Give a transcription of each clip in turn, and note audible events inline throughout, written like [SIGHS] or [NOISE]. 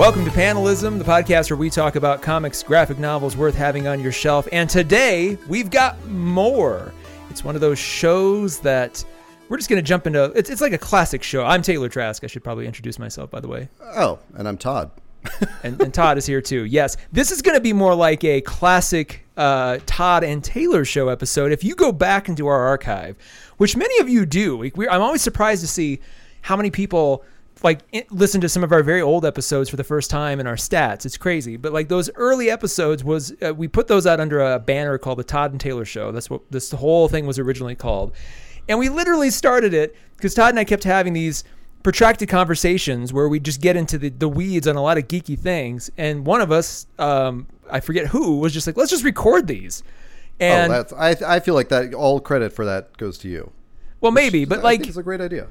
Welcome to Panelism, the podcast where we talk about comics, graphic novels worth having on your shelf. And today we've got more. It's one of those shows that we're just going to jump into. It's, it's like a classic show. I'm Taylor Trask. I should probably introduce myself, by the way. Oh, and I'm Todd. [LAUGHS] and, and Todd is here too. Yes, this is going to be more like a classic uh, Todd and Taylor show episode. If you go back into our archive, which many of you do, we, I'm always surprised to see how many people like listen to some of our very old episodes for the first time in our stats. It's crazy, but like those early episodes was uh, we put those out under a banner called the Todd and Taylor Show. That's what this whole thing was originally called, and we literally started it because Todd and I kept having these protracted conversations where we just get into the, the weeds on a lot of geeky things, and one of us, um, I forget who, was just like, let's just record these. Oh, and oh, that's I I feel like that all credit for that goes to you. Well, maybe, but I like it's a great idea.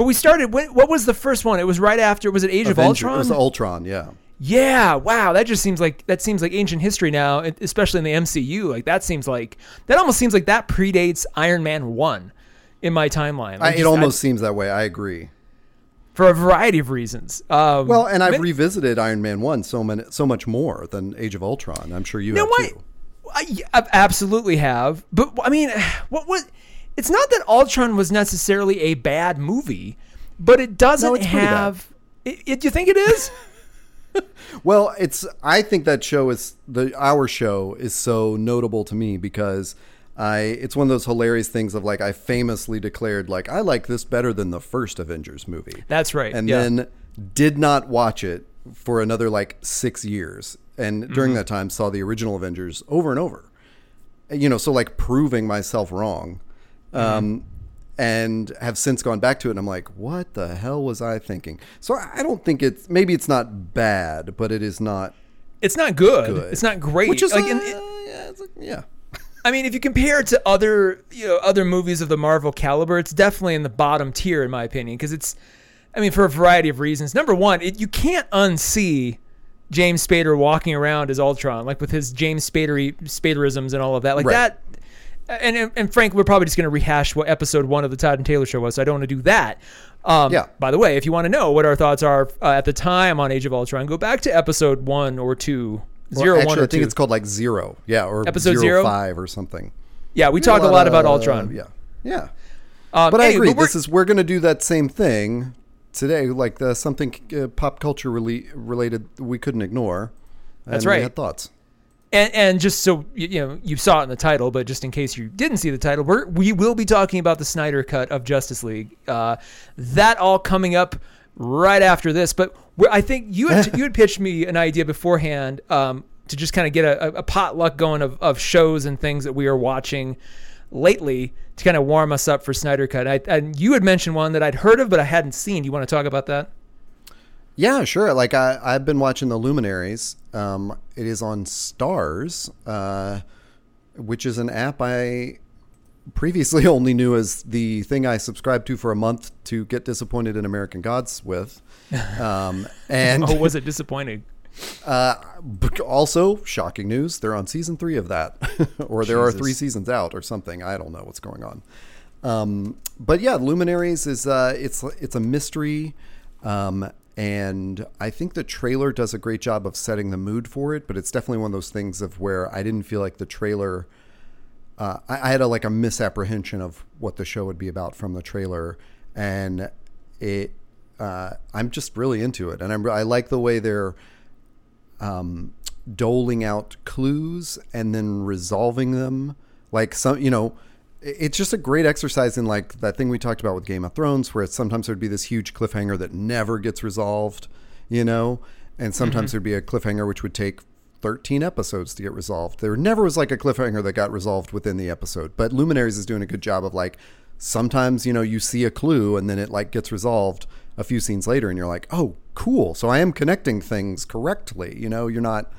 But we started. When, what was the first one? It was right after. Was it Age Avenger, of Ultron? It was Ultron. Yeah. Yeah. Wow. That just seems like that seems like ancient history now, especially in the MCU. Like that seems like that almost seems like that predates Iron Man one in my timeline. Like I, just, it almost I, seems that way. I agree. For a variety of reasons. Um, well, and I've revisited Iron Man one so many, so much more than Age of Ultron. I'm sure you, you have know too. I, I absolutely have, but I mean, [SIGHS] what was? It's not that Ultron was necessarily a bad movie but it doesn't no, have. It, it, do you think it is? [LAUGHS] well, it's. I think that show is the our show is so notable to me because I. It's one of those hilarious things of like I famously declared like I like this better than the first Avengers movie. That's right. And yeah. then did not watch it for another like six years, and during mm-hmm. that time saw the original Avengers over and over. You know, so like proving myself wrong. Um, and have since gone back to it and I'm like, what the hell was I thinking? So I don't think it's maybe it's not bad, but it is not It's not good. good. It's not great. Which is like, uh, yeah, like, yeah. [LAUGHS] I mean, if you compare it to other, you know, other movies of the Marvel caliber, it's definitely in the bottom tier in my opinion because it's I mean, for a variety of reasons. Number one, it, you can't unsee James Spader walking around as Ultron, like with his James Spader Spaderisms and all of that. Like right. that and, and Frank, we're probably just going to rehash what episode one of the Todd and Taylor show was. So I don't want to do that. Um, yeah. By the way, if you want to know what our thoughts are uh, at the time on Age of Ultron, go back to episode one or two. Well, zero, actually, one, or I think two. it's called like zero. Yeah, or episode zero, zero? five or something. Yeah, we talk a lot, about Ultron. yeah, yeah. Um, but I agree. But this is we're going to do that same thing today, like the, something uh, pop culture related we couldn't ignore. That's right. We had thoughts. And, and just so you, you, know, you saw it in the title, but just in case you didn't see the title, we're, we will be talking about the Snyder cut of Justice League. Uh, that all coming up right after this. But I think you had, [LAUGHS] you had pitched me an idea beforehand um, to just kind of get a, a potluck going of, of shows and things that we are watching lately to kind of warm us up for Snyder Cut. I, and you had mentioned one that I'd heard of but I hadn't seen. Do you want to talk about that? Yeah, sure. Like I, I've been watching the Luminaries. Um, it is on Starz, uh, which is an app I previously [LAUGHS] only knew as the thing I subscribed to for a month to get disappointed in American Gods with. Um, [LAUGHS] and oh, was it disappointing? [LAUGHS] Uh, also, shocking news: they're on season three of that, or there Jesus. are three seasons out, or something. I don't know what's going on. Um, but yeah, Luminaries is uh, it's it's a mystery. Um, and I think the trailer does a great job of setting the mood for it, but it's definitely one of those things of where I didn't feel like the trailer. Uh, I, I, had a like a misapprehension of what the show would be about from the trailer, and it. Uh, I'm just really into it, and I'm, I like the way they're um, doling out clues and then resolving them. Like some, you know, it's just a great exercise in like that thing we talked about with Game of Thrones, where sometimes there'd be this huge cliffhanger that never gets resolved, you know, and sometimes mm-hmm. there'd be a cliffhanger which would take 13 episodes to get resolved. There never was like a cliffhanger that got resolved within the episode, but Luminaries is doing a good job of like sometimes, you know, you see a clue and then it like gets resolved a few scenes later and you're like, oh, cool. So I am connecting things correctly. You know, you're not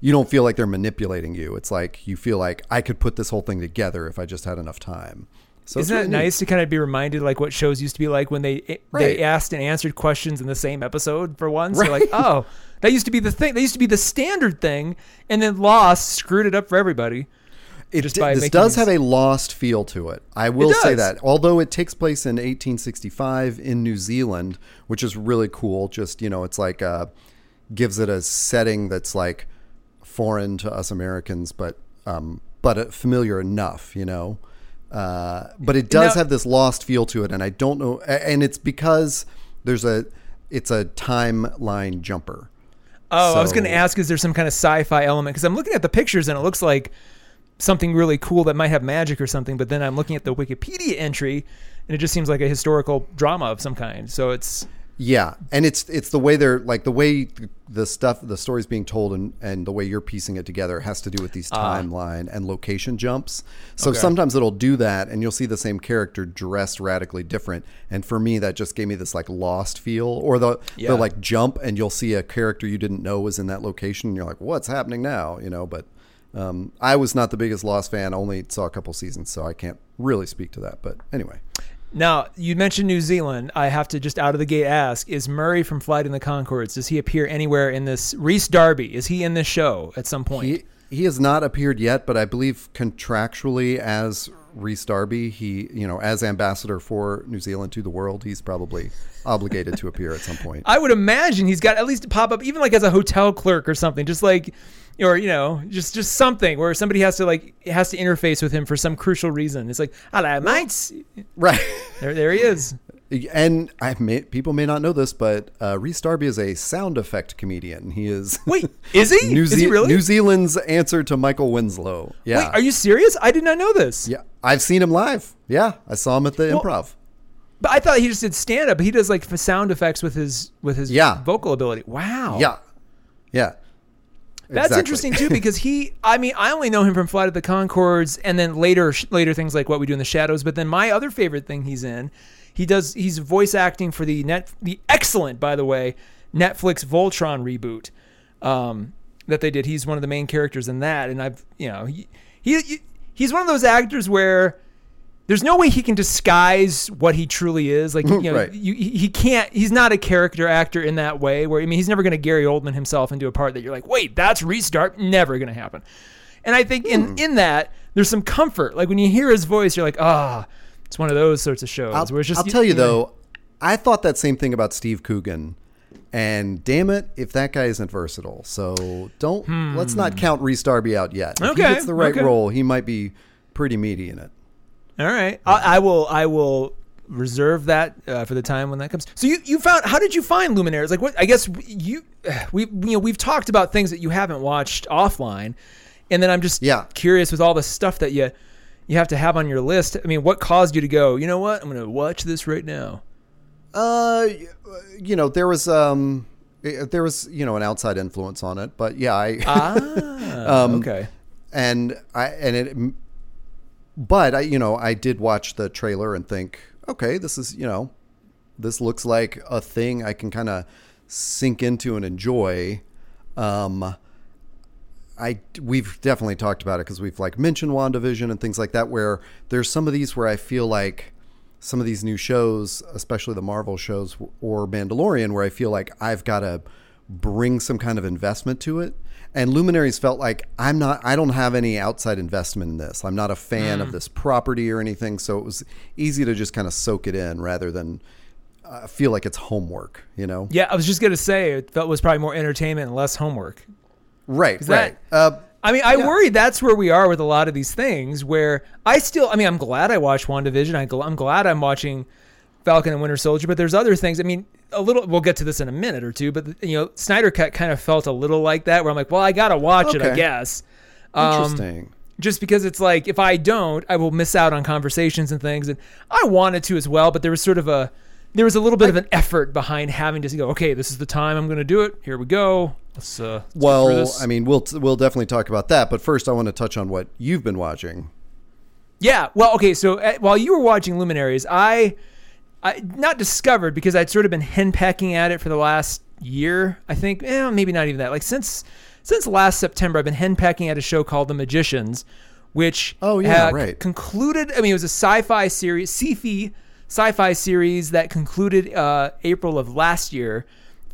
you don't feel like they're manipulating you. It's like you feel like I could put this whole thing together if I just had enough time. So Isn't really that nice neat. to kind of be reminded like what shows used to be like when they eh, right. they asked and answered questions in the same episode for once? Right. You're like, oh, that used to be the thing. That used to be the standard thing, and then Lost screwed it up for everybody. It just by this does these... have a lost feel to it. I will say that. Although it takes place in 1865 in New Zealand, which is really cool. Just you know, it's like. Uh, gives it a setting that's like foreign to us Americans, but um, but familiar enough, you know. Uh, but it does now, have this lost feel to it, and I don't know, and it's because there's a it's a timeline jumper. Oh, so, I was going to ask, is there some kind of sci-fi element? Because I'm looking at the pictures and it looks like something really cool that might have magic or something. But then I'm looking at the Wikipedia entry, and it just seems like a historical drama of some kind. So it's yeah, and it's it's the way they're like the way the stuff the story's being told and and the way you're piecing it together has to do with these ah. timeline uh, and location jumps. So okay. sometimes it'll do that, and you'll see the same character dressed radically different. And for me, that just gave me this like lost feel, or the yeah. the like jump, and you'll see a character you didn't know was in that location, and you're like, what's happening now? You know, but. Um, I was not the biggest Lost fan. Only saw a couple seasons, so I can't really speak to that. But anyway, now, you mentioned New Zealand. I have to just out of the gate ask Is Murray from Flight in the Conchords, does he appear anywhere in this? Rhys Darby, is he in this show at some point? He, he has not appeared yet, but I believe contractually as Rhys Darby, he, you know, as ambassador for New Zealand to the world, he's probably obligated to appear at some point. [LAUGHS] I would imagine he's got at least a pop up, even like as a hotel clerk or something, just like or you know, just just something where somebody has to like has to interface with him for some crucial reason. It's like, hello, mates. Right there, there he is. And I may, people may not know this, but uh, Rhys Darby is a sound effect comedian. He is. Wait, [LAUGHS] is he? New, Ze- is he really? New Zealand's answer to Michael Winslow. Yeah. Wait, are you serious? I did not know this. Yeah, I've seen him live. Yeah, I saw him at the well, Improv. But I thought he just did stand up. But he does like sound effects with his with his yeah. vocal ability. Wow. Yeah. Yeah. That's exactly. interesting too because he I mean I only know him from Flight of the Conchords and then later later things like What We Do in the Shadows but then my other favorite thing he's in he does he's voice acting for the net the excellent by the way Netflix Voltron reboot um, that they did he's one of the main characters in that and I've you know he, he he's one of those actors where there's no way he can disguise what he truly is. Like you know, right. you, he can't. He's not a character actor in that way. Where I mean, he's never going to Gary Oldman himself into a part that you're like, wait, that's restart. Never going to happen. And I think in hmm. in that there's some comfort. Like when you hear his voice, you're like, ah, oh, it's one of those sorts of shows I'll, where it's just. I'll tell you, though, I thought that same thing about Steve Coogan. And damn it, if that guy isn't versatile. So don't hmm. let's not count Rhys Darby out yet. If okay, he gets the right okay. role, he might be pretty meaty in it. All right, I, I will. I will reserve that uh, for the time when that comes. So you you found how did you find Luminaries? Like what? I guess you [SIGHS] we you know we've talked about things that you haven't watched offline, and then I'm just yeah. curious with all the stuff that you you have to have on your list. I mean, what caused you to go? You know what? I'm going to watch this right now. Uh, you know there was um there was you know an outside influence on it, but yeah, I ah [LAUGHS] um, okay, and I and it but I, you know, I did watch the trailer and think, okay, this is, you know, this looks like a thing I can kind of sink into and enjoy. Um, I we've definitely talked about it because we've like mentioned WandaVision and things like that. Where there's some of these where I feel like some of these new shows, especially the Marvel shows or Mandalorian, where I feel like I've got to bring some kind of investment to it. And Luminaries felt like I'm not, I don't have any outside investment in this. I'm not a fan mm. of this property or anything. So it was easy to just kind of soak it in rather than uh, feel like it's homework, you know? Yeah, I was just going to say it felt was probably more entertainment and less homework. Right, right. That, uh, I mean, I yeah. worry that's where we are with a lot of these things where I still, I mean, I'm glad I watched WandaVision. I, I'm glad I'm watching Falcon and Winter Soldier, but there's other things. I mean, a little. We'll get to this in a minute or two, but you know, Snyder Cut kind of felt a little like that, where I'm like, well, I gotta watch okay. it, I guess. Um, Interesting. Just because it's like, if I don't, I will miss out on conversations and things, and I wanted to as well, but there was sort of a there was a little bit I, of an effort behind having to go. Okay, this is the time I'm going to do it. Here we go. Let's. Uh, let's well, I mean, we'll we'll definitely talk about that, but first, I want to touch on what you've been watching. Yeah. Well, okay. So uh, while you were watching Luminaries, I I not discovered because I'd sort of been henpecking at it for the last year. I think, eh, maybe not even that. Like since since last September, I've been henpecking at a show called The Magicians, which oh yeah right concluded. I mean, it was a sci-fi series, sci-fi sci-fi series that concluded uh, April of last year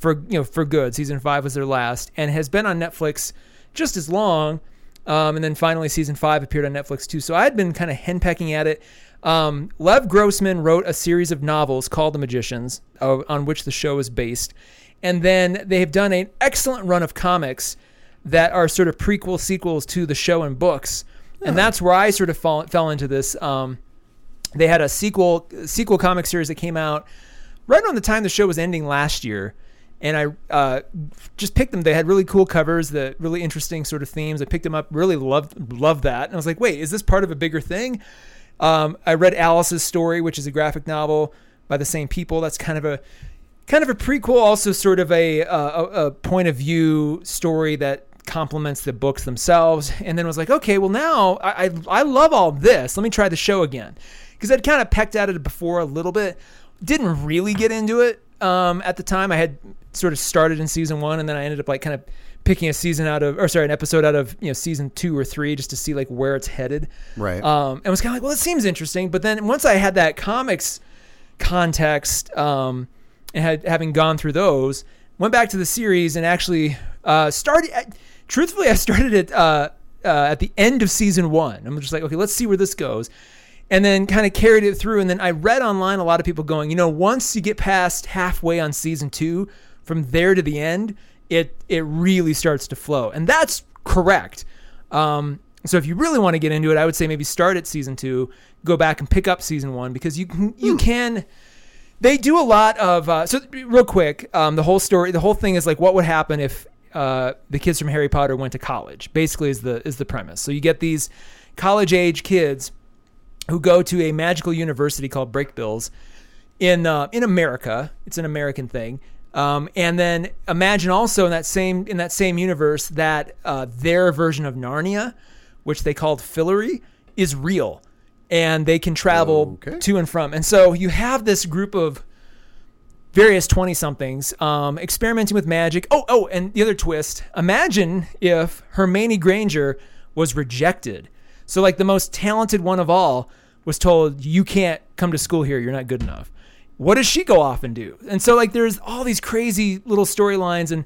for you know for good. Season five was their last, and has been on Netflix just as long. Um, and then finally, season five appeared on Netflix too. So I had been kind of henpecking at it. Um, Lev Grossman wrote a series of novels called The Magicians, uh, on which the show is based. and then they have done an excellent run of comics that are sort of prequel sequels to the show and books, and that's where I sort of fall, fell into this. Um, they had a sequel sequel comic series that came out right around the time the show was ending last year and I uh, just picked them. They had really cool covers, the really interesting sort of themes. I picked them up, really loved loved that, and I was like, wait, is this part of a bigger thing? Um, I read Alice's story, which is a graphic novel by the same people. That's kind of a kind of a prequel, also sort of a a, a point of view story that complements the books themselves. And then I was like, okay, well now I I, I love all this. Let me try the show again because I'd kind of pecked at it before a little bit. Didn't really get into it um, at the time. I had sort of started in season one, and then I ended up like kind of picking a season out of, or sorry, an episode out of you know season two or three, just to see like where it's headed. Right. Um, and was kind of like, well, it seems interesting. But then once I had that comics context, um, and had having gone through those, went back to the series and actually uh, started. Truthfully, I started it uh, uh, at the end of season one. I'm just like, okay, let's see where this goes and then kind of carried it through. And then I read online a lot of people going, you know, once you get past halfway on season two, from there to the end, it it really starts to flow, and that's correct. Um, so if you really want to get into it, I would say maybe start at season two, go back and pick up season one because you can you can. They do a lot of uh, so real quick. Um, the whole story, the whole thing is like what would happen if uh, the kids from Harry Potter went to college. Basically, is the is the premise. So you get these college age kids who go to a magical university called Brakebills in uh, in America. It's an American thing. Um, and then imagine also in that same in that same universe that uh, their version of Narnia, which they called Fillory, is real, and they can travel Okay. to and from. And so you have this group of various 20 somethings um, experimenting with magic. Oh, oh, and the other twist imagine if Hermione Granger was rejected. So, like, the most talented one of all was told, You can't come to school here. You're not good enough. What does she go off and do? And so, like, there's all these crazy little storylines. And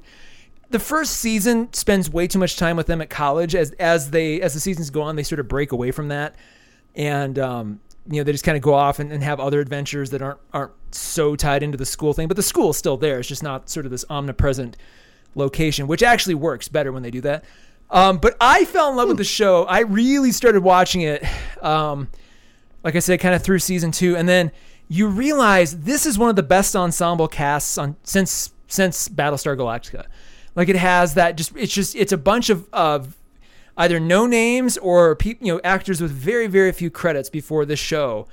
the first season spends way too much time with them at college. As, as, they, as the seasons go on, they sort of break away from that. And, um, you know, they just kind of go off and, and have other adventures that aren't aren't so tied into the school thing. But the school is still there. It's just not sort of this omnipresent location, which actually works better when they do that. Um, but I fell in love with the show. I really started watching it, um, like I said, kind of through season two, and then you realize this is one of the best ensemble casts on since since Battlestar Galactica. Like it has that just it's just it's a bunch of of either no names or people you know actors with very very few credits before this show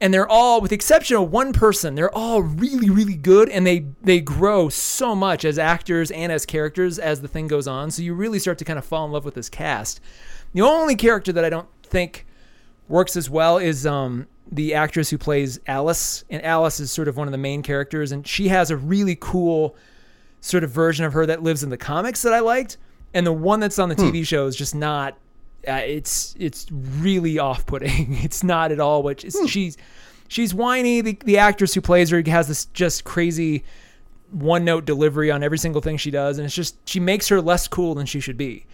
and they're all with the exception of one person they're all really really good and they they grow so much as actors and as characters as the thing goes on. So you really start to kind of fall in love with this cast. The only character that i don't think works as well is um the actress who plays alice and alice is sort of one of the main characters and she has a really cool sort of version of her that lives in the comics that i liked and the one that's on the tv show is just not uh, it's it's really off-putting. [LAUGHS] It's not at all what it's, she's she's whiny. The, the actress who plays her has this just crazy one-note delivery on every single thing she does, and it's just she makes her less cool than she should be.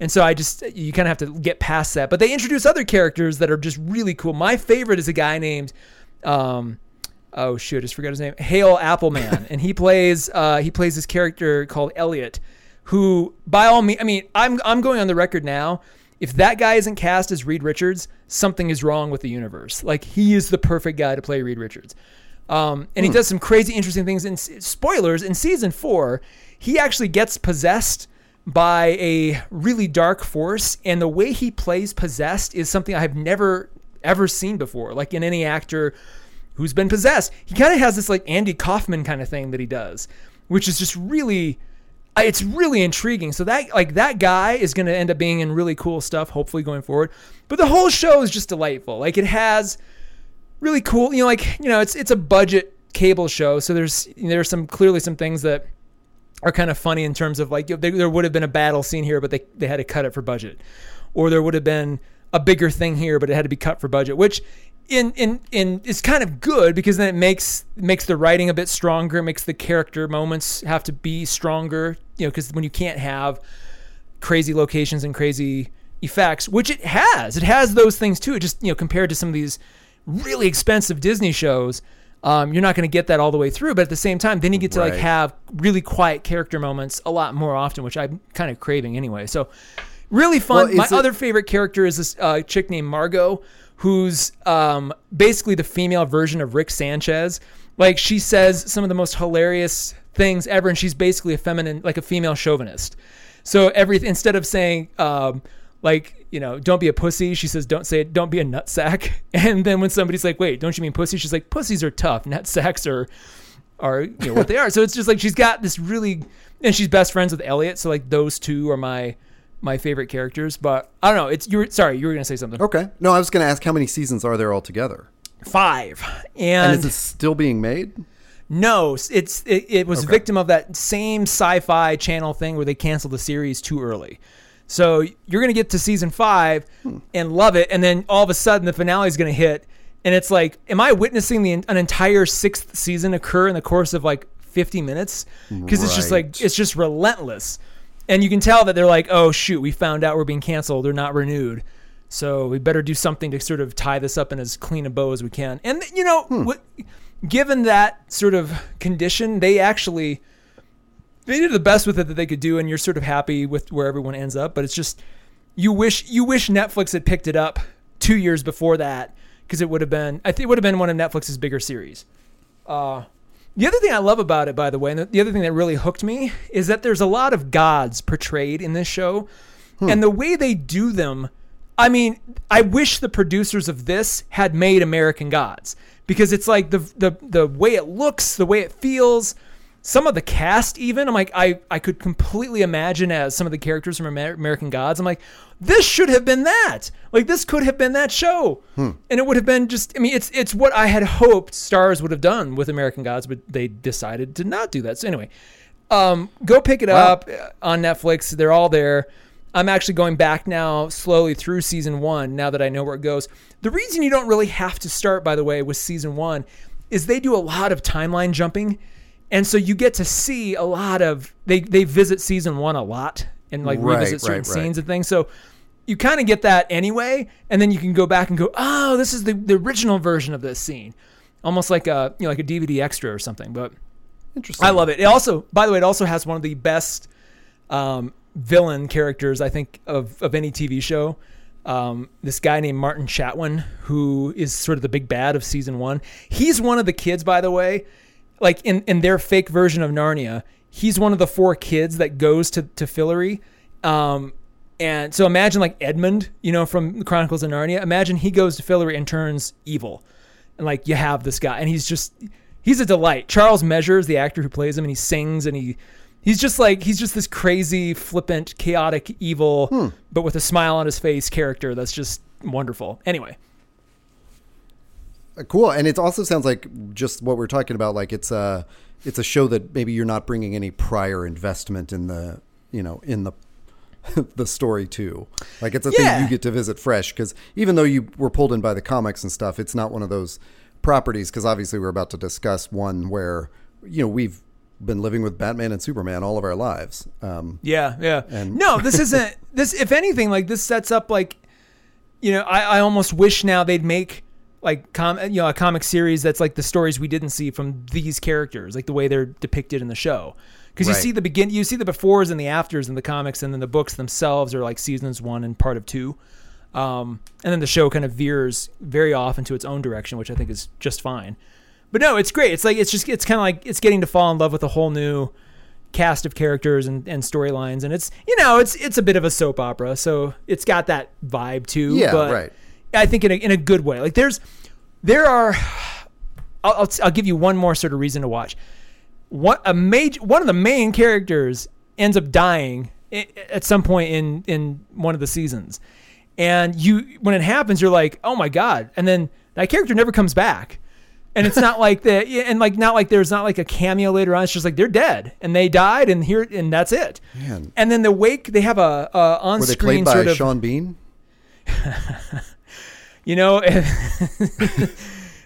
And so I just you kind of have to get past that. But they introduce other characters that are just really cool. My favorite is a guy named. Um, oh shoot, I just forgot his name. Hale Appleman, [LAUGHS] and he plays uh, he plays this character called Elliot, who by all means, I mean, I'm I'm going on the record now. If that guy isn't cast as Reed Richards, something is wrong with the universe. Like he is the perfect guy to play Reed Richards. Um, and he does some crazy, interesting things. And spoilers in season four, he actually gets possessed by a really dark force, and the way he plays possessed is something I have never ever seen before. Like in any actor who's been possessed, he kind of has this like Andy Kaufman kind of thing that he does, which is just really it's really intriguing. So that like that guy is going to end up being in really cool stuff hopefully going forward. But the whole show is just delightful. Like it has really cool, you know like, you know, it's it's a budget cable show, so there's there's some clearly some things that are kind of funny in terms of like there, there would have been a battle scene here but they they had to cut it for budget. Or there would have been a bigger thing here but it had to be cut for budget, which in in in is kind of good because then it makes makes the writing a bit stronger, makes the character moments have to be stronger, you know, because when you can't have crazy locations and crazy effects, which it has, it has those things too. It just you know compared to some of these really expensive Disney shows, Um, you're not going to get that all the way through, but at the same time, then you get to like have really quiet character moments a lot more often, which I'm kind of craving anyway. So really fun. Well, My it- other favorite character is this uh, chick named Margot, who's um, basically the female version of Rick Sanchez. Like she says some of the most hilarious things ever, and she's basically a feminine, like a female chauvinist. So every instead of saying um, like you know don't be a pussy, she says don't say it, don't be a nutsack. [LAUGHS] And then when somebody's like wait don't you mean pussy, she's like pussies are tough, nutsacks are are you know what they are. So it's just like she's got this really, and she's best friends with Elliot. So like those two are my my favorite characters. But I don't know. It's you. were Sorry, you were gonna say something. Okay. No, I was going to ask how many seasons are there altogether? Five, And and, is it still being made? no, it's it, it was Okay. victim of that same sci-fi channel thing where they canceled the series too early. So you're gonna get to season five Hmm. and love it, and then all of a sudden the finale is gonna hit, and it's like, am I witnessing the an entire sixth season occur in the course of like 50 minutes? Because it's just like it's just relentless, and you can tell that they're like, oh shoot, we found out we're being canceled, they're not renewed. So we better do something to sort of tie this up in as clean a bow as we can. And you know, what, given that sort of condition, they actually they did the best with it that they could do, and you're sort of happy with where everyone ends up. But it's just you wish you wish Netflix had picked it up two years before that because it would have been I think it would have been one of Netflix's bigger series. Uh, the other thing I love about it, by the way, and the other thing that really hooked me is that there's a lot of gods portrayed in this show, hmm. and the way they do them. I mean, I wish the producers of this had made American Gods because it's like the the the way it looks, the way it feels, some of the cast even. I'm like, I I could completely imagine as some of the characters from Amer- American Gods. I'm like, this should have been that. Like this could have been that show, and it would have been just. I mean, it's it's what I had hoped Starz would have done with American Gods, but they decided to not do that. So anyway, um, go pick it Wow. up uh, on Netflix. They're all there. I'm actually going back now slowly through season one now that I know where it goes. The reason you don't really have to start, by the way, with season one is they do a lot of timeline jumping. And so you get to see a lot of they they visit season one a lot and like Right, revisit certain right, scenes and things. So you kind of get that anyway, and then you can go back and go, oh, this is the, the original version of this scene, almost like a you know like a DVD extra or something. But Interesting. I love it. It also, by the way, it also has one of the best um, villain characters I think of of any TV show. Um, this guy named Martin Chatwin, who is sort of the big bad of season one. He's one of the kids, by the way, like in in their fake version of Narnia. He's one of the four kids that goes to to Fillory. Um, and so imagine like Edmund, you know, from the Chronicles of Narnia. Imagine he goes to Fillory and turns evil, and like you have this guy, and he's just he's a delight. Charles Measures, the actor who plays him, and he sings and he he's just like he's just this crazy, flippant, chaotic, evil, but with a smile on his face character that's just wonderful. Anyway, Cool, and it also sounds like just what we're talking about. Like it's a it's a show that maybe you're not bringing any prior investment in the you know in the [LAUGHS] the story too. Like it's a Yeah. thing you get to visit fresh because even though you were pulled in by the comics and stuff, it's not one of those properties. Because obviously we're about to discuss one where you know we've been living with Batman and Superman all of our lives. Um, Yeah, yeah. And- no, this isn't this if anything, like this sets up like you know, I, I almost wish now they'd make like com you know, a comic series that's like the stories we didn't see from these characters, like the way they're depicted in the show. Because you see the begin you see the befores and the afters in the comics and then the books themselves are like seasons one and part of two. Um, and then the show kind of veers very off into its own direction, which I think is just fine. But no, it's great. It's like it's just it's kind of like it's getting to fall in love with a whole new cast of characters and, and storylines, and it's you know it's it's a bit of a soap opera, so it's got that vibe too. Yeah, but right. I think in a, in a good way. Like there's there are I'll, I'll I'll give you one more sort of reason to watch. What a major one of the main characters ends up dying at some point in in one of the seasons, and you when it happens, you're like, oh my god, and then that character never comes back. And it's not [LAUGHS] like the and like not like there's not like a cameo later on. It's just like they're dead and they died and here and that's it. Man. And then the wake they have a, a on were they screen played by sort of Sean Bean? [LAUGHS] you know, [LAUGHS]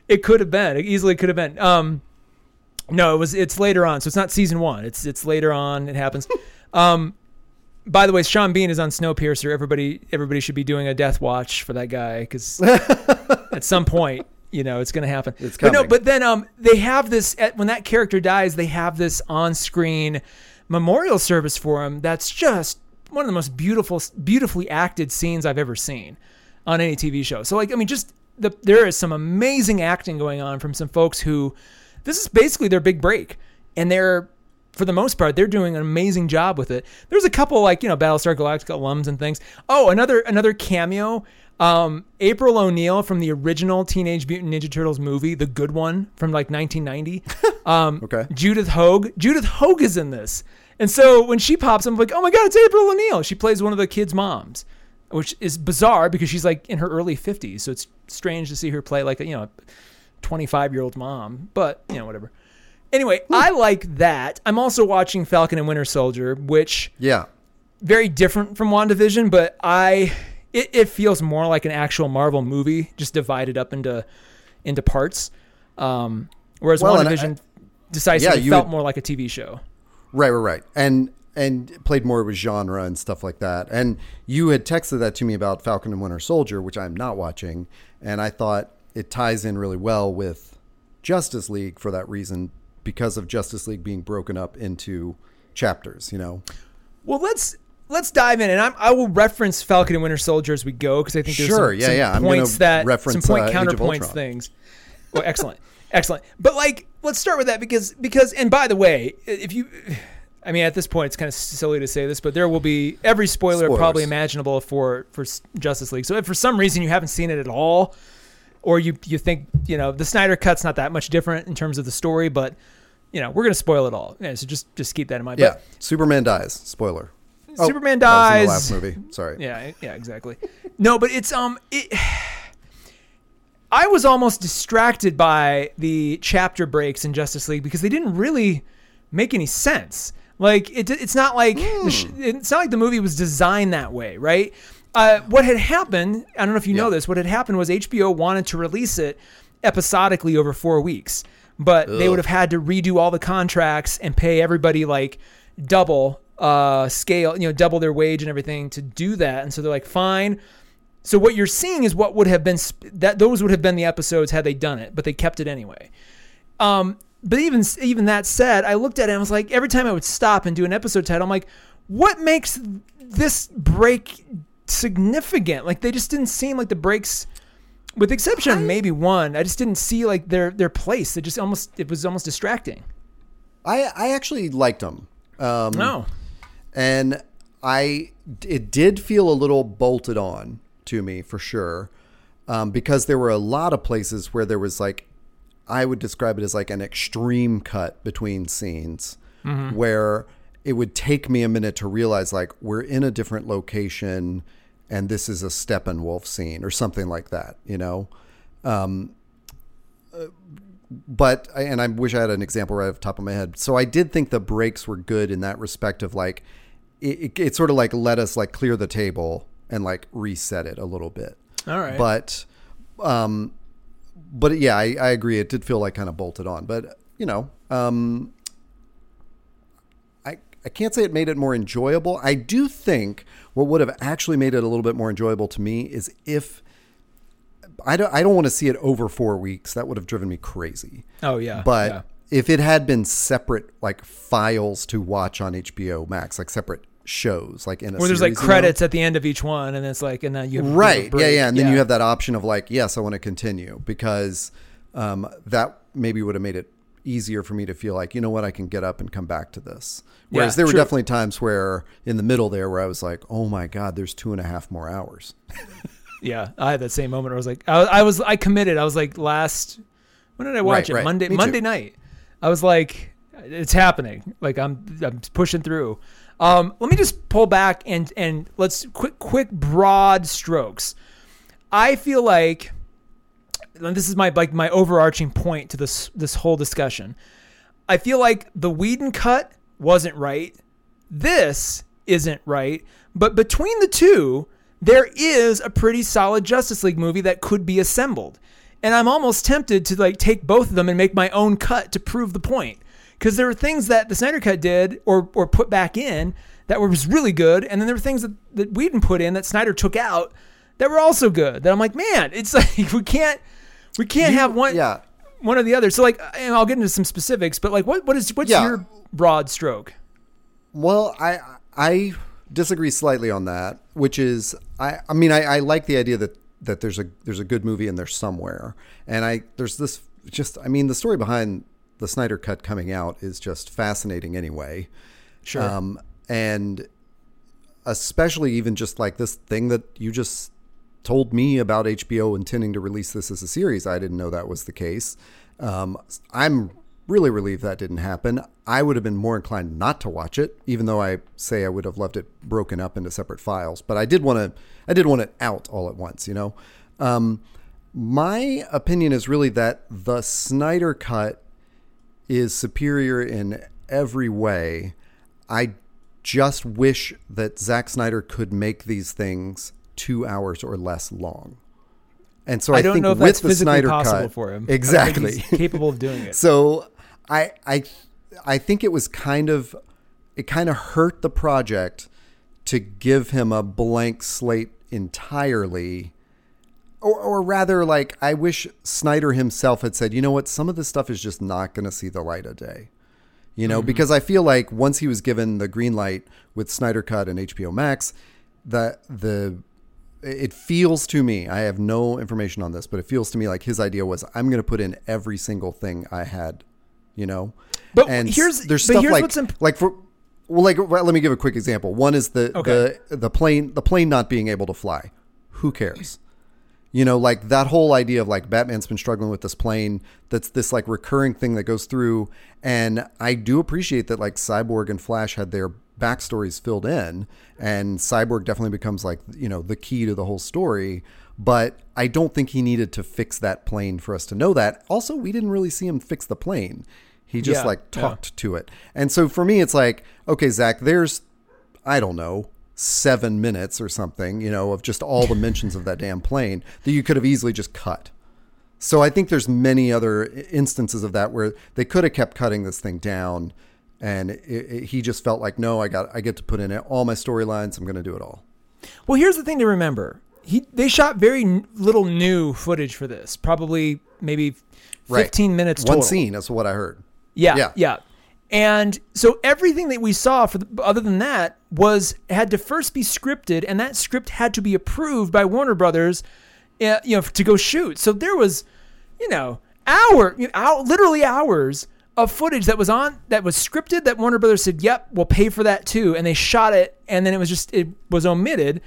it could have been. It easily could have been. Um, no, it was. It's later on, so it's not season one. It's it's later on. It happens. [LAUGHS] Um, by the way, Sean Bean is on Snowpiercer. Everybody everybody should be doing a death watch for that guy because [LAUGHS] at some point You know, it's going to happen. It's But no, but then um, they have this at, when that character dies, they have this on-screen memorial service for him. That's just one of the most beautiful, beautifully acted scenes I've ever seen on any TV show. So like, I mean, just the there is some amazing acting going on from some folks who this is basically their big break, and they're for the most part they're doing an amazing job with it. There's a couple like you know Battlestar Galactica alums and things. Oh, another another cameo. Um, April O'Neil from the original Teenage Mutant Ninja Turtles movie, the good one from like 1990. [LAUGHS] Um, Okay. Judith Hoag. Judith Hoag is in this. And so when she pops, I'm like, oh my God, it's April O'Neil. She plays one of the kids' moms, which is bizarre because she's like in her early 50s. So it's strange to see her play like a, you know, 25 year old mom, but you know, whatever. Anyway, I like that. I'm also watching Falcon and Winter Soldier, which Yeah. very different from WandaVision, but I it, it feels more like an actual Marvel movie, just divided up into into parts. Um, whereas Well, and I- decisively Yeah, felt would- more like a TV show. Right, right, right. And and played more with genre and stuff like that. And you had texted that to me about Falcon and Winter Soldier, which I'm not watching, and I thought it ties in really well with Justice League for that reason because of Justice League being broken up into chapters, you know. Well, let's let's dive in, and I'm, I will reference Falcon and Winter Soldier as we go because I think there's Sure, some, yeah, some yeah. Points that reference, some point uh, counterpoints things. Well, excellent, [LAUGHS] excellent. But like, let's start with that because because and by the way, if you. I mean, at this point, it's kind of silly to say this, but there will be every spoiler Spoilers. probably imaginable for for Justice League. So if for some reason you haven't seen it at all, or you you think you know the Snyder cut's not that much different in terms of the story, but you know we're gonna spoil it all. Yeah, so just just keep that in mind. Yeah. But Superman dies. Spoiler. Superman that was in the dies. last movie. Sorry. Yeah, yeah, exactly. no, but it's um it [SIGHS] I was almost distracted by the chapter breaks in Justice League because they didn't really make any sense. Like it, it's not like the sh- it's not like the movie was designed that way, right? Uh, what had happened, I don't know if you know this. What had happened was HBO wanted to release it episodically over four weeks, but they would have had to redo all the contracts and pay everybody like double uh, scale, you know, double their wage and everything to do that. And so they're like, fine. So what you're seeing is what would have been sp- that those would have been the episodes had they done it, but they kept it anyway. Um, but even even that said, I looked at it and I was like, every time I would stop and do an episode title, I'm like, what makes this break significant? Like they just didn't seem like the breaks, with the exception of maybe one. I just didn't see like their their place. It just almost it was almost distracting. I I actually liked them. Um, No, and I it did feel a little bolted on to me for sure, um, because there were a lot of places where there was like I would describe it as like an extreme cut between scenes where it would take me a minute to realize like we're in a different location and this is a Steppenwolf scene or something like that, you know. Um, uh, but and I wish I had an example right off the top of my head. So I did think the breaks were good in that respect of like it, it, it sort of like let us like clear the table and like reset it a little bit. all right. But um but yeah, I, I agree. It did feel like kind of bolted on. But you know, um I I can't say it made it more enjoyable. I do think what would have actually made it a little bit more enjoyable to me is if I don't I don't want to see it over four weeks. That would have driven me crazy. oh yeah, But yeah. if it had been separate like files to watch on HBO Max, like separate shows, like in a where there's like series, you know? credits at the end of each one, and it's like, and then you have you right yeah yeah and then you have that option of like yes i want to continue because um, that maybe would have made it easier for me to feel like you know what i can get up and come back to this whereas Yeah, there were true. definitely times where in the middle there where i was like oh my god there's two and a half more hours [LAUGHS] Yeah, I had that same moment. Where I was like, I, I was, I committed. I was like, last, when did I watch Right, it? right. Monday, Me too. Monday night. I was like, it's happening. Like I'm, I'm pushing through. Um, let me just pull back and and let's quick, quick, broad strokes. I feel like, this is my like my overarching point to this this whole discussion. I feel like the Whedon cut wasn't right. This isn't right. But between the two, there is a pretty solid Justice League movie that could be assembled. And I'm almost tempted to like take both of them and make my own cut to prove the point. Because there were things that the Snyder Cut did or or put back in that was really good, and then there were things that, that Whedon put in that Snyder took out that were also good. That I'm like, man, it's [LAUGHS] like we can't We can't You- have one Yeah. one or the other. So like, and I'll get into some specifics, but like, what what is what's Yeah. your broad stroke? Well, I I disagree slightly on that, which is I I mean I, I like the idea that that there's a there's a good movie in there somewhere, and I there's this just I mean the story behind the Snyder cut coming out is just fascinating anyway. Sure. Um, and especially even just like this thing that you just told me about HBO intending to release this as a series. I didn't know that was the case. Um, I'm really relieved that didn't happen. I would have been more inclined not to watch it, even though I say I would have loved it broken up into separate files. But I did want to, I did want it out all at once, you know. Um, my opinion is really that the Snyder cut is superior in every way. I just wish that Zack Snyder could make these things two hours or less long. And so I, I don't think know if with that's the physically Snyder possible cut, for him. I don't think exactly capable of doing [LAUGHS] it. so I I I think it was kind of it kind of hurt the project to give him a blank slate entirely. Or, or rather, like I wish Snyder himself had said, you know what, some of this stuff is just not going to see the light of day. You know, mm-hmm. because I feel like once he was given the green light with Snyder Cut and HBO Max, that the it feels to me i have no information on this but it feels to me like his idea was i'm going to put in every single thing i had you know? But and here's- there's stuff here's like what's imp- like for well like well, let me give a quick example. One is the Okay. the the plane the plane not being able to fly. Who cares you know like that whole idea of like batman's been struggling with this plane that's this like recurring thing that goes through. And i do appreciate that like cyborg and flash had their backstories filled in and cyborg definitely becomes like you know the key to the whole story. But i don't think he needed to fix that plane for us to know that. Also we didn't really see him fix the plane. He just Yeah, like yeah. talked to it. And so for me it's like okay zach there's I don't know, seven minutes or something, you know, of just all the mentions of that damn plane that you could have easily just cut. So I think there's many other instances of that where they could have kept cutting this thing down, and it, it, he just felt like, no, I got, I get to put in all my storylines. I'm going to do it all. Well, here's the thing to remember. He they shot very little new footage for this. Probably maybe 15 Right. minutes One scene. That's what I heard. Yeah, Yeah. yeah. And so everything that we saw for the, other than that was had to first be scripted, and that script had to be approved by Warner Brothers, uh, you know, to go shoot. So there was, you know, hour, you know, hour, literally hours of footage that was on that was scripted that Warner Brothers said, "Yep, we'll pay for that too," and they shot it, and then it was just it was omitted,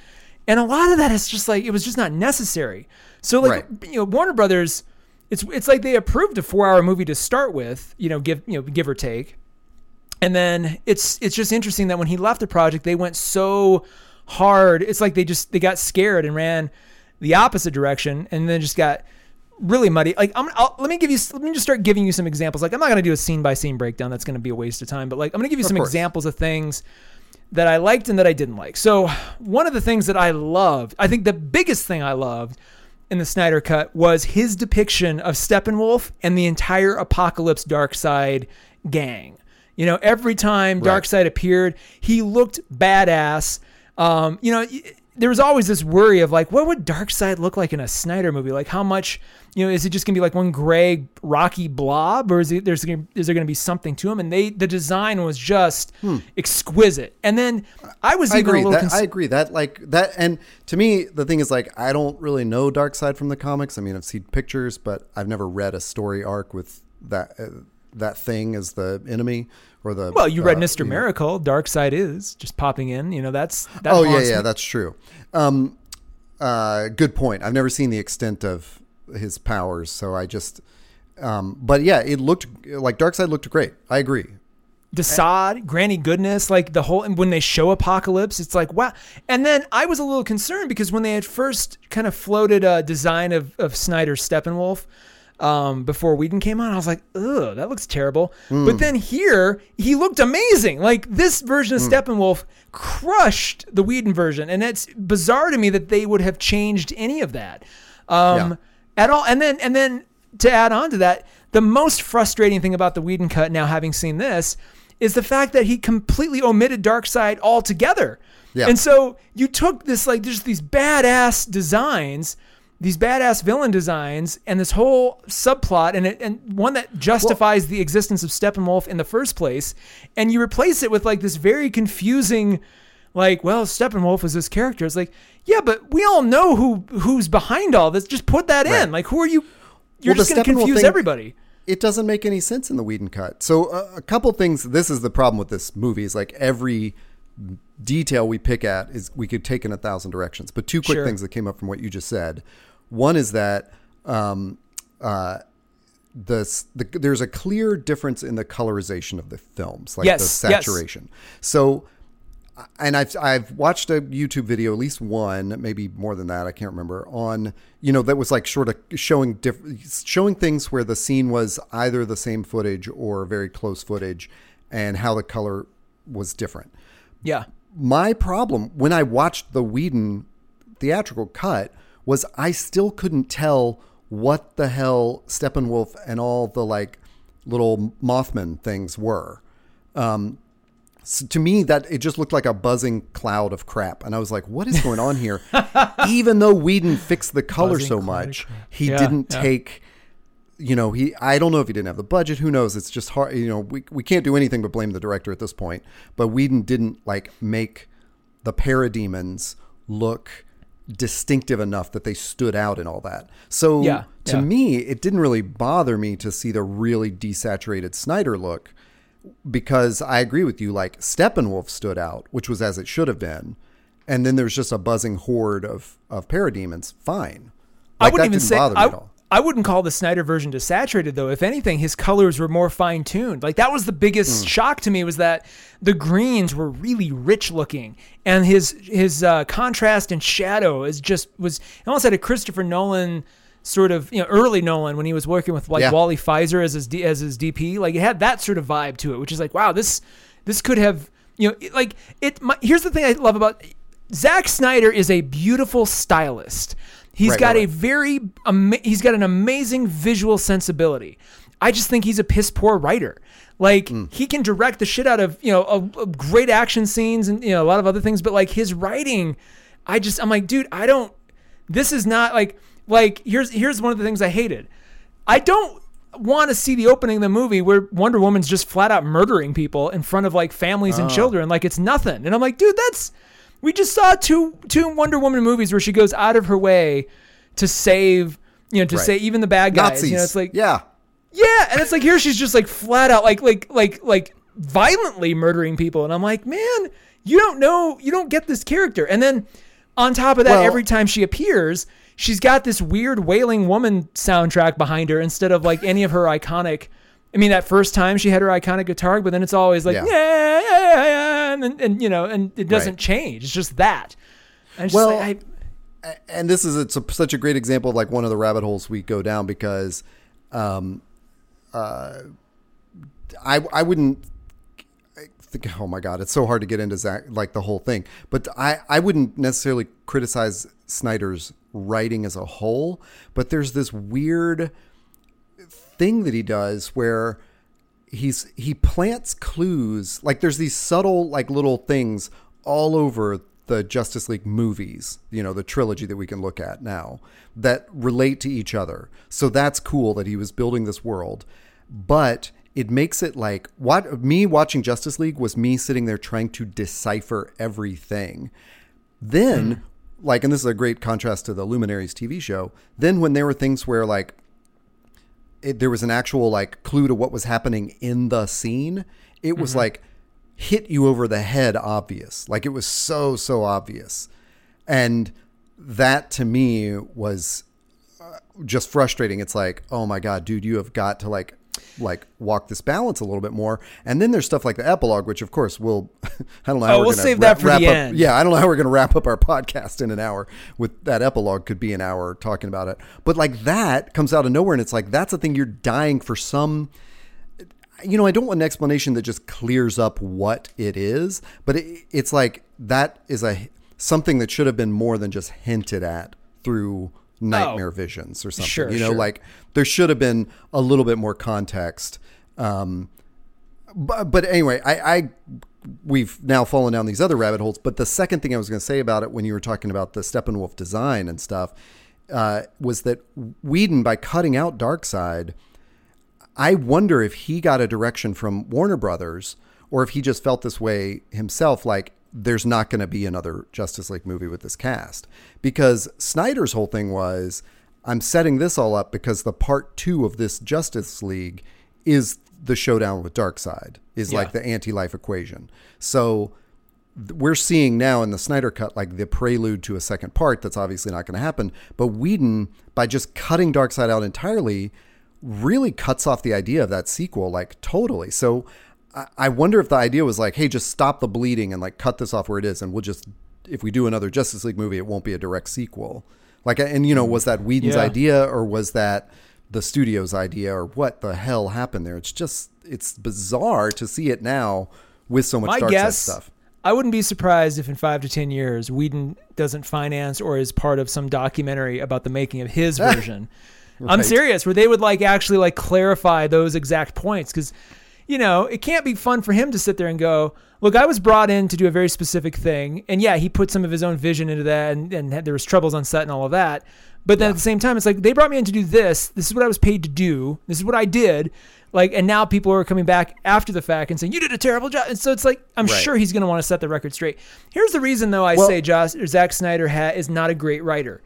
and a lot of that is just like it was just not necessary. So like Right. you know, Warner Brothers. It's, it's like they approved a four hour movie to start with, you know, give you know, give or take. And then it's it's just interesting that when he left the project, they went so hard. It's like they just they got scared and ran the opposite direction, and then just got really muddy. Like I'm, I'll, let me give you let me just start giving you some examples. Like I'm not gonna do a scene by scene breakdown. That's gonna be a waste of time. But like I'm gonna give you some course. examples of things that I liked and that I didn't like. So one of the things that I loved, I think the biggest thing I loved in the Snyder cut was his depiction of Steppenwolf and the entire Apokolips Dark Side gang. You know, every time Darkseid appeared, he looked badass. Um, you know, there was always this worry of like, what would Darkseid look like in a Snyder movie? Like, how much, you know, is it just gonna be like one gray, rocky blob, or is it there's gonna, is there gonna be something to him? And they the design was just exquisite. And then I was Hmm. I even agree. a little That, cons- I agree that like that, and to me, the thing is like I don't really know Darkseid from the comics. I mean, I've seen pictures, but I've never read a story arc with that uh, that thing as the enemy or the. well, you read uh, Mr. know. Miracle, Darkseid is just popping in. You know, that's that Oh yeah, yeah, me. that's true. Um, uh, good point. I've never seen the extent of his powers, so I just. Um, but yeah, it looked like Darkseid looked great. I agree. Desaad, Granny Goodness, like the whole, and when they show Apokolips, it's like, wow. And then I was a little concerned because when they had first kind of floated a design of, of Snyder's Steppenwolf um, before Whedon came on, I was like, ugh, that looks terrible. But then here, he looked amazing. Like this version of Steppenwolf crushed the Whedon version. And it's bizarre to me that they would have changed any of that. Um, Yeah. at all. And then and then to add on to that, the most frustrating thing about the Whedon cut now having seen this is the fact that he completely omitted Darkseid altogether. Yeah. And so you took this like there's these badass designs these badass villain designs and this whole subplot and it, and one that justifies the existence of Steppenwolf in the first place, and you replace it with like this very confusing, like, well, Steppenwolf is this character. It's like, yeah, but we all know who who's behind all this. Just put that Right. in. Like, who are you? You're Well, just going to confuse thing- everybody. it doesn't make any sense in the Whedon cut. So uh, a couple things. This is the problem with this movie. Is like every detail we pick at is we could take in a thousand directions. But two quick Sure. things that came up from what you just said. One is that um, uh, the, the there's a clear difference in the colorization of the films, like the Yes, yes. saturation. So and I've I've watched a YouTube video, at least one, maybe more than that, I can't remember, on you know that was like sort of showing diff- showing things where the scene was either the same footage or very close footage, and how the color was different. Yeah. My problem when I watched the Whedon theatrical cut was I still couldn't tell what the hell Steppenwolf and all the like little Mothman things were. Um, so to me, that it just looked like a buzzing cloud of crap, and I was like, "What is going on here?" [LAUGHS] Even though Whedon fixed the color Buzzing so much, he Yeah, didn't yeah. take. You know, he. I don't know if he didn't have the budget. Who knows? It's just hard. You know, we we can't do anything but blame the director at this point. But Whedon didn't like make the parademons look distinctive enough that they stood out and all that. So Yeah, to yeah. me, it didn't really bother me to see the really desaturated Snyder look because I agree with you. Like Steppenwolf stood out, which was as it should have been, and then there's just a buzzing horde of of parademons. Fine, I Like, wouldn't that even didn't say bother me I, at all. I wouldn't call the Snyder version desaturated though. If anything, his colors were more fine tuned. Like that was the biggest shock to me was that the greens were really rich looking, and his his uh, contrast and shadow is just was it almost had a Christopher Nolan sort of you know early Nolan when he was working with like Yeah. Wally Pfister as his D, as his DP. Like it had that sort of vibe to it, which is like wow this this could have you know like it. My, here's the thing I love about Zack Snyder is a beautiful stylist. He's Right, got right, a very ama- he's got an amazing visual sensibility. I just think he's a piss poor writer. Like Hmm. he can direct the shit out of you know a, a great action scenes and you know a lot of other things, but like his writing, I just I'm like, dude, I don't. This is not like like here's here's one of the things I hated. I don't want to see the opening of the movie where Wonder Woman's just flat out murdering people in front of like families Oh. and children like it's nothing. And I'm like, dude, that's we just saw two two Wonder Woman movies where she goes out of her way to save, you know, to Right. say even the bad guys. Nazis. You know, it's like yeah, yeah, and it's like here she's just like flat out like like like like violently murdering people, and I'm like, man, you don't know, you don't get this character. And then on top of that, Well- every time she appears, she's got this weird wailing woman soundtrack behind her instead of like any of her iconic. I mean, that first time she had her iconic guitar, but then it's always like yeah, Yeah. yeah, yeah, and, and, you know, and it doesn't Right. change. It's just that. And Well, just like, I, and this is it's a, such a great example of like one of the rabbit holes we go down because um uh I I wouldn't think oh my god it's so hard to get into Zach, like the whole thing but I I wouldn't necessarily criticize Snyder's writing as a whole but there's this weird thing that he does where he's he plants clues like there's these subtle like little things all over the Justice League movies, you know, the trilogy that we can look at now that relate to each other. So that's cool that he was building this world, but it makes it like what me watching Justice League was me sitting there trying to decipher everything. Then, hmm. like, and this is a great contrast to the Luminaries TV show. Then, when there were things where like it, there was an actual like clue to what was happening in the scene, it was like hit you over the head obvious. Like it was so so obvious. And that to me was uh, just frustrating. It's like, "Oh my god, dude, you have got to like like walk this balance a little bit more." And then there's stuff like the epilogue, which of course we'll [LAUGHS] I don't know how Oh, we're we'll gonna save wrap, that for wrap the up. end. Yeah, I don't know how we're going to wrap up our [LAUGHS] podcast in an hour with that epilogue could be an hour talking about it. But like that comes out of nowhere and it's like that's a thing you're dying for some you know, I don't want an explanation that just clears up what it is, but it, it's like that is a something that should have been more than just hinted at through nightmare visions or something. Oh. Sure, you know, sure. like there should have been a little bit more context. Um, but, but anyway, I, I we've now fallen down these other rabbit holes. But the second thing I was going to say about it when you were talking about the Steppenwolf design and stuff uh, was that Whedon, by cutting out Darkseid, I wonder if he got a direction from Warner Brothers or if he just felt this way himself, like there's not going to be another Justice League movie with this cast. Because Snyder's whole thing was, I'm setting this all up because the part two of this Justice League is the showdown with Darkseid, is Yeah. like the anti life equation. So we're seeing now in the Snyder cut like the prelude to a second part that's obviously not going to happen. But Whedon, by just cutting Darkseid out entirely, really cuts off the idea of that sequel like totally. So I- wonder if the idea was like, hey, just stop the bleeding and like cut this off where it is, and we'll just if we do another Justice League movie, it won't be a direct sequel. Like, and you know, was that Whedon's Yeah. idea or was that the studio's idea or what the hell happened there? It's just it's bizarre to see it now with so much My dark guess, stuff. I wouldn't be surprised if in five to ten years Whedon doesn't finance or is part of some documentary about the making of his [LAUGHS] version. I'm serious, where they would like actually like clarify those exact points because. You know, it can't be fun for him to sit there and go, look, I was brought in to do a very specific thing. And yeah, he put some of his own vision into that and, and had, there was troubles on set and all of that. But then at the same time, it's like they brought me in to do this. This is what I was paid to do. This is what I did. Like, and now people are coming back after the fact and saying, you did a terrible job. And so it's like, I'm Right. sure he's going to want to set the record straight. Here's the reason, though, I Well- say Josh, or Zack Snyder ha, is not a great writer.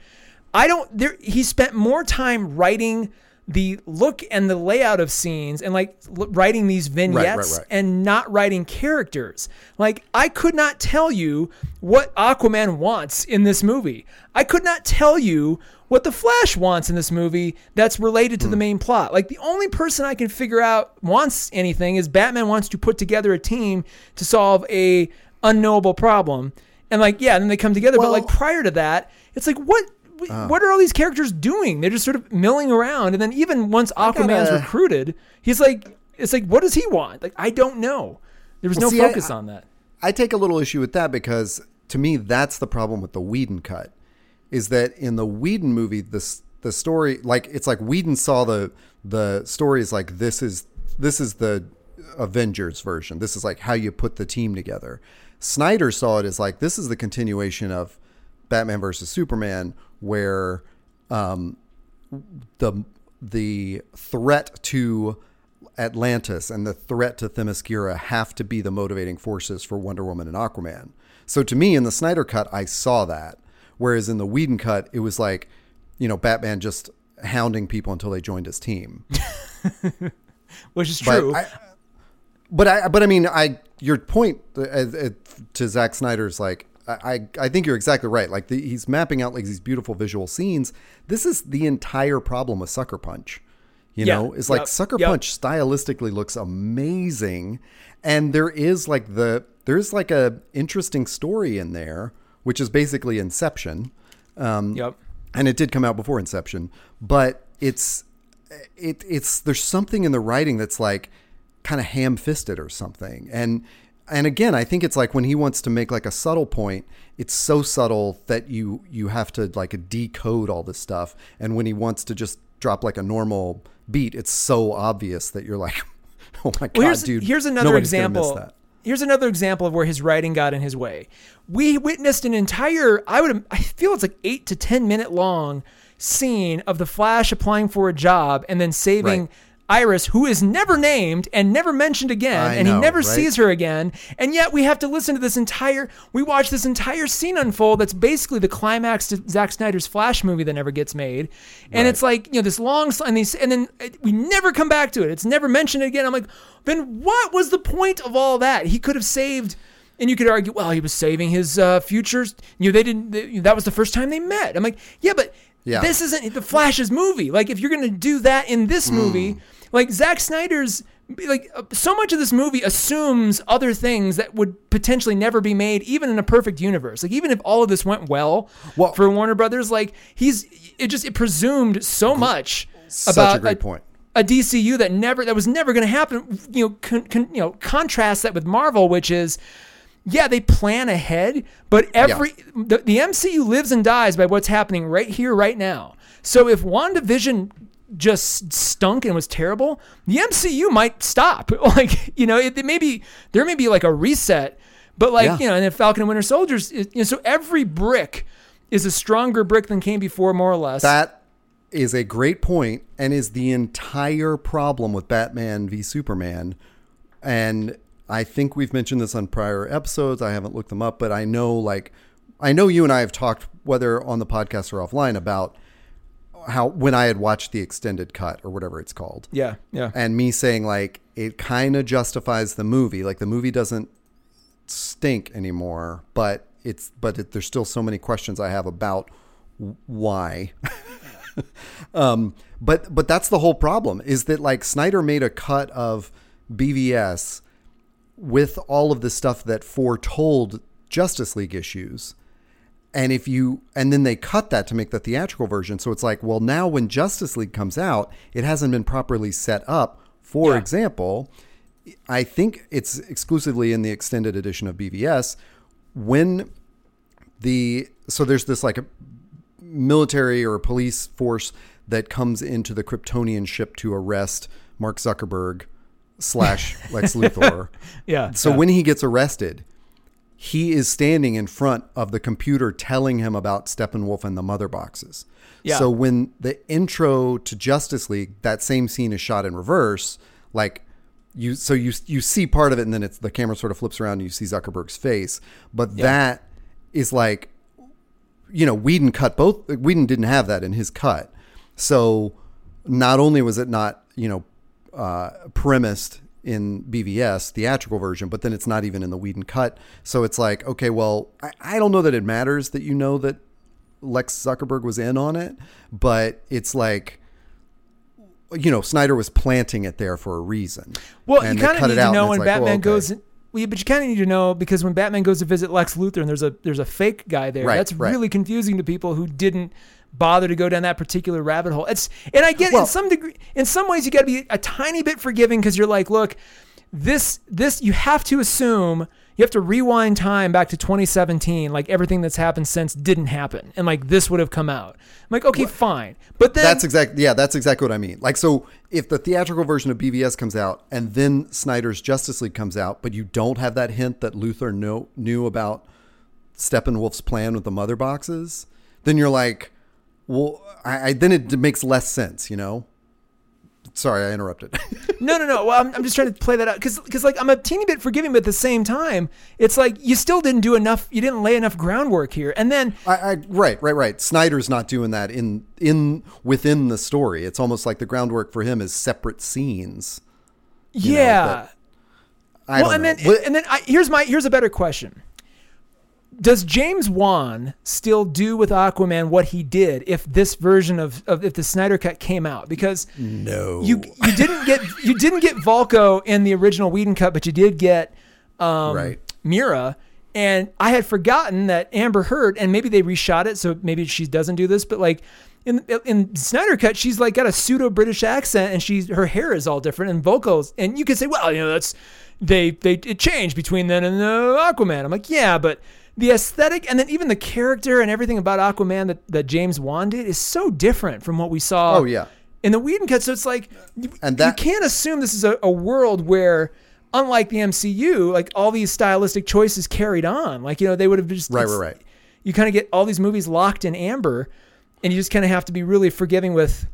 I don't, there, he spent more time writing the look and the layout of scenes and like l- writing these vignettes right. and not writing characters. Like I could not tell you what Aquaman wants in this movie. I could not tell you what the Flash wants in this movie that's related Hmm. to the main plot. Like the only person I can figure out wants anything is Batman wants to put together a team to solve a unknowable problem. And like yeah, then they come together, but like prior to that, it's like what Uh-huh. what are all these characters doing? They're just sort of milling around, and then even once Aquaman's gotta- recruited, he's like, it's like, what does he want? Like, I don't know. There was Well, no see, I- focus on that. I take a little issue with that because to me that's the problem with the Whedon cut is that in the Whedon movie this the story like it's like Whedon saw the the story is like this is this is the Avengers version. This is like how you put the team together. Snyder saw it as like this is the continuation of Batman versus Superman where um, the the threat to Atlantis and the threat to Themyscira have to be the motivating forces for Wonder Woman and Aquaman. So to me, in the Snyder cut, I saw that, whereas in the Whedon cut, it was like, you know, Batman just hounding people until they joined his team. [LAUGHS] Which is But true. I, but I, but I mean, I your point uh, uh, to Zack Snyder's like. I, I think you're exactly right. Like the, he's mapping out like these beautiful visual scenes. This is the entire problem with Sucker Punch. You Yeah. know, it's like Yep. Sucker Yep. Punch stylistically looks amazing, and there is like the there's like a interesting story in there, which is basically Inception. Um, yep. and it did come out before Inception, but it's it it's there's something in the writing that's like kind of ham-fisted or something. And and again, I think it's like when he wants to make like a subtle point, it's so subtle that you you have to like decode all this stuff. And when he wants to just drop like a normal beat, it's so obvious that you're like, [LAUGHS] oh my god, Well, here's, dude. here's another nobody's gonna miss example. that. Here's another example of where his writing got in his way. We witnessed an entire, I would, I feel it's like eight to ten minute long scene of the Flash applying for a job and then saving Right. Iris, who is never named and never mentioned again, I and he never right? sees her again. And yet we have to listen to this entire, we watch this entire scene unfold. That's basically the climax to Zack Snyder's Flash movie that never gets made. And Right. it's like you know this long and these, and then uh, we never come back to it. It's never mentioned again. I'm like, then what was the point of all that? He could have saved. And you could argue, well, he was saving his uh, futures. You know, they didn't. They, that was the first time they met. I'm like, yeah, but Yeah. this isn't the Flash's movie. Like, if you're gonna do that in this Hmm. movie, like Zack Snyder's, like uh, so much of this movie assumes other things that would potentially never be made, even in a perfect universe. Like, even if all of this went well, Well- for Warner Brothers, like he's it just it presumed so much about a great point. a DCU that never that was never going to happen. You know, con, con, you know, contrast that with Marvel, which is. Yeah, they plan ahead, but every the, the MCU lives and dies by what's happening right here, right now. So if WandaVision just stunk and was terrible, the MCU might stop. [LAUGHS] Like, you know, it, it may be there may be like a reset, but like, Yeah. you know, and then Falcon and Winter Soldiers, it- you know, so every brick is a stronger brick than came before, more or less. That is a great point and is the entire problem with Batman v Superman. And I think we've mentioned this on prior episodes. I haven't looked them up, but I know like I know you and I have talked whether on the podcast or offline about how when I had watched the extended cut or whatever it's called. yeah, yeah. And me saying like it kind of justifies the movie. Like the movie doesn't stink anymore, but it's but it, there's still so many questions I have about why. [LAUGHS] um, but but that's the whole problem is that like Snyder made a cut of BVS with all of the stuff that foretold Justice League issues. And if you and then they cut that to make the theatrical version, so it's like, well, now when Justice League comes out, it hasn't been properly set up. For Yeah. example, I think it's exclusively in the extended edition of BVS when the so there's this like a military or police force that comes into the Kryptonian ship to arrest Mark Zuckerberg slash Lex Luthor. [LAUGHS] Yeah. So yeah. when he gets arrested, he is standing in front of the computer telling him about Steppenwolf and the mother boxes. Yeah. So when the intro to Justice League, that same scene is shot in reverse, like you so you you see part of it and then it's the camera sort of flips around and you see Zuckerberg's face. But that is like you know, Whedon cut both Whedon didn't have that in his cut. So not only was it not, you know, uh, premised in BVS theatrical version, but then it's not even in the Whedon cut. So it's like, okay, well, I, I don't know that it matters that you know that Lex Zuckerberg was in on it, but it's like, you know, Snyder was planting it there for a reason. Well, And you kind of need to know when like, Batman okay. goes. In, well, yeah, but you kind of need to know because when Batman goes to visit Lex Luthor and there's a there's a fake guy there, Right, that's right. really confusing to people who didn't bother to go down that particular rabbit hole. It's and I get it in some degree, in some ways, you got to be a tiny bit forgiving because you're like, look, this this you have to assume you have to rewind time back to 2017, like everything that's happened since didn't happen, and like this would have come out. I'm like, okay, fine, but then That's exactly yeah, that's exactly what I mean. Like so if the theatrical version of BVS comes out and then Snyder's Justice League comes out, but you don't have that hint that Luthor know, knew about Steppenwolf's plan with the mother boxes, then you're like, well, I, I then it makes less sense, you know. Sorry, I interrupted. [LAUGHS] No, no, no. Well, I'm, I'm just trying to play that out because, like, I'm a teeny bit forgiving, but at the same time, it's like you still didn't do enough. You didn't lay enough groundwork here, and then I, I right, right, right. Snyder's not doing that in in within the story. It's almost like the groundwork for him is separate scenes. know, yeah. I well, and know. then and then I, here's my here's a better question. Does James Wan still do with Aquaman what he did if this version of, of if the Snyder cut came out? Because no, you you didn't get [LAUGHS] you didn't get Vulko in the original Whedon cut, but you did get um, Right. Mera. And I had forgotten that Amber Heard, and maybe they reshot it, so maybe she doesn't do this, but like in in Snyder cut, she's like got a pseudo British accent, and she's her hair is all different, and vocals, and you could say, well, you know, that's they they it changed between then and uh, Aquaman. I'm like, yeah, but the aesthetic and then even the character and everything about Aquaman that, that James Wan did is so different from what we saw Oh, yeah. in the Whedon cut. So it's like you, And you can't assume this is a, a world where, unlike the MCU, like all these stylistic choices carried on. Like you know they would have just Right, right, right. You kind of get all these movies locked in amber, and you just kind of have to be really forgiving with.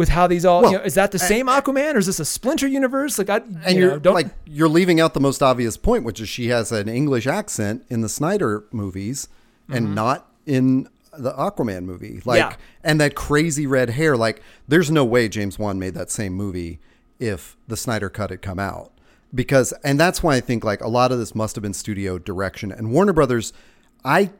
With how these all, Well, you know, is that the same Aquaman or is this a Splinter universe? Like I, and you you're know, don't like you're leaving out the most obvious point, which is she has an English accent in the Snyder movies and not in the Aquaman movie. Like Mm-hmm. Yeah. and that crazy red hair. Like there's no way James Wan made that same movie if the Snyder cut had come out. Because and that's why I think like a lot of this must have been studio direction and Warner Brothers. I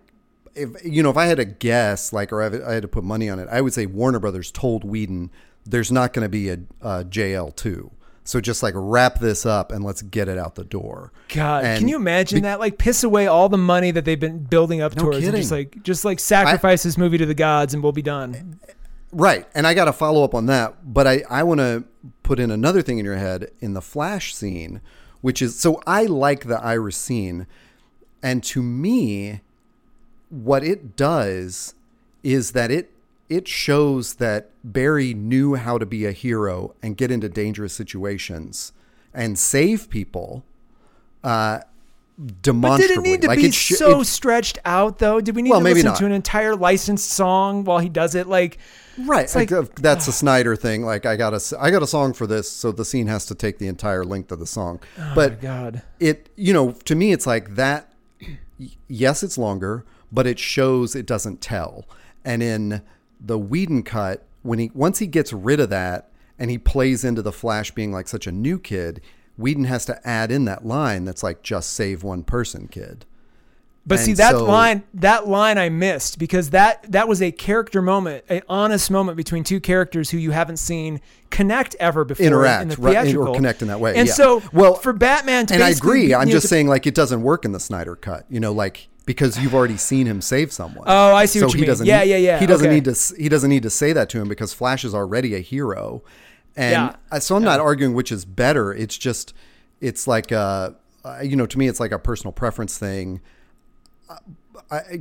if you know if I had a guess like or I had- I had to put money on it, I would say Warner Brothers told Whedon there's not going to be a, a JL two. So just like wrap this up and let's get it out the door. God, And can you imagine that? Like piss away all the money that they've been building up No towards, and just like just like sacrifice this movie to the gods, and we'll be done. Right. And I got to follow up on that. But I, I want to put in another thing in your head in the Flash scene, which is so I like the Iris scene. And to me, what it does is that it it shows that Barry knew how to be a hero and get into dangerous situations and save people uh, But did it need to like be it sh- so it- stretched out though? Did we need Well, to listen not. to an entire licensed song while he does it? Like, right? like- like, uh, that's a Snyder thing. Like I got a I got a song for this, so the scene has to take the entire length of the song. oh but God. it you know to me it's like that yes it's longer but it shows it doesn't tell and in the Whedon cut when he once he gets rid of that and he plays into the flash being like such a new kid Whedon has to add in that line that's like just save one person kid But see that so- line, that line I missed because that that was a character moment, an honest moment between two characters who you haven't seen connect ever before Interact, in the right, or theatrical connect in that way, And yeah. so, Well, for Batman to and I agree I'm know, just saying like it doesn't work in the Snyder cut you know like because you've already seen him save someone. Oh, I see what so you he mean. Doesn't Yeah, need- yeah, yeah. He doesn't Okay. need to. He doesn't need to say that to him because Flash is already a hero, and Yeah. So I'm not arguing which is better. It's just, it's like uh, uh, you know, to me, it's like a personal preference thing. I,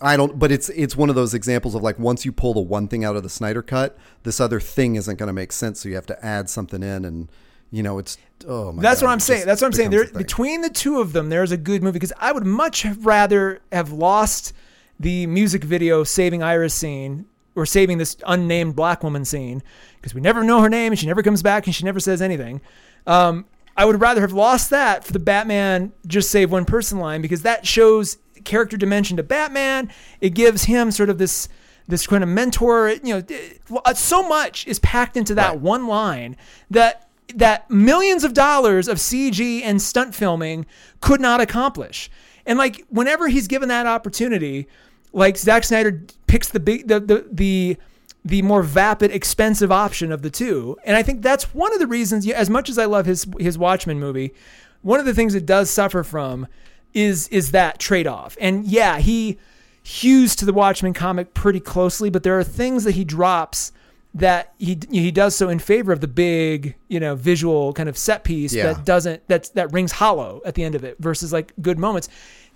I don't, but it's it's one of those examples of like once you pull the one thing out of the Snyder cut, this other thing isn't going to make sense. So you have to add something in, and you know, it's oh my. That's God, what I'm saying. That's what I'm saying. There, between the two of them, there's a good movie because I would much rather have lost the music video saving Iris scene or saving this unnamed black woman scene because we never know her name and she never comes back and she never says anything. Um, I would rather have lost that for the Batman just save one person line because that shows character dimension to Batman. It gives him sort of this this kind of mentor. You know, so much is packed into that Right. one line that that millions of dollars of CG and stunt filming could not accomplish. And like whenever he's given that opportunity, like Zack Snyder picks the big the the the the more vapid, expensive option of the two. And I think that's one of the reasons, as much as I love his his Watchmen movie, one of the things it does suffer from is is that trade off. And yeah, he hews to the Watchmen comic pretty closely, but there are things that he drops that he he does so in favor of the big, you know, visual kind of set piece Yeah. that doesn't that that rings hollow at the end of it versus like good moments.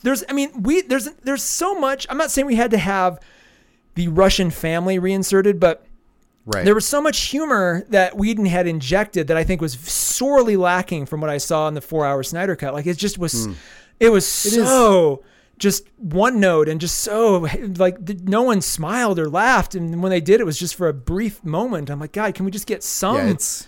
There's I mean, we there's there's so much. I'm not saying we had to have the Russian family reinserted, but right. there was so much humor that Whedon had injected that I think was sorely lacking from what I saw in the four hour Snyder cut. Like it just was, hmm. it was so just one note and just so like no one smiled or laughed. And when they did, it was just for a brief moment. I'm like, God, can we just get some? yeah, it's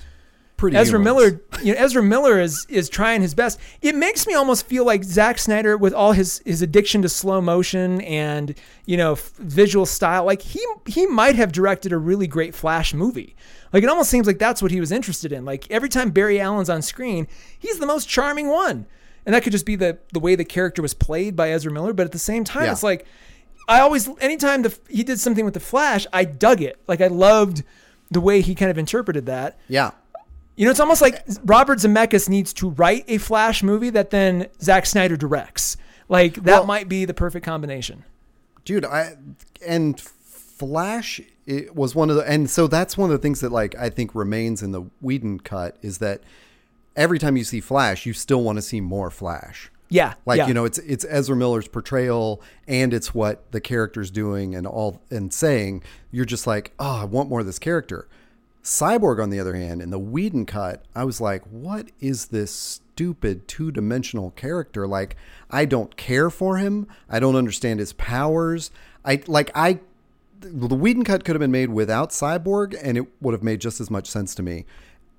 pretty. Ezra humorless. Miller, you know, Ezra Miller is is trying his best. It makes me almost feel like Zack Snyder, with all his his addiction to slow motion and you know f- visual style, like he he might have directed a really great Flash movie. Like it almost seems like that's what he was interested in. Like every time Barry Allen's on screen, he's the most charming one, and that could just be the the way the character was played by Ezra Miller. But at the same time, Yeah. it's like I always anytime the he did something with the Flash, I dug it. Like I loved the way he kind of interpreted that. Yeah. You know, it's almost like Robert Zemeckis needs to write a Flash movie that then Zack Snyder directs. Like that Well- might be the perfect combination. dude i and flash it was one of the and so that's one of the things that like i think remains in the Whedon cut is that every time you see flash you still want to see more flash. Yeah, like yeah. you know it's it's ezra miller's portrayal and it's what the character's doing and all and saying. You're just like oh i want more of this character. Cyborg on the other hand in the Whedon cut i was like what is this stupid two-dimensional character? Like i don't care for him. I don't understand his powers. I like i the Whedon cut could have been made without Cyborg, and it would have made just as much sense to me.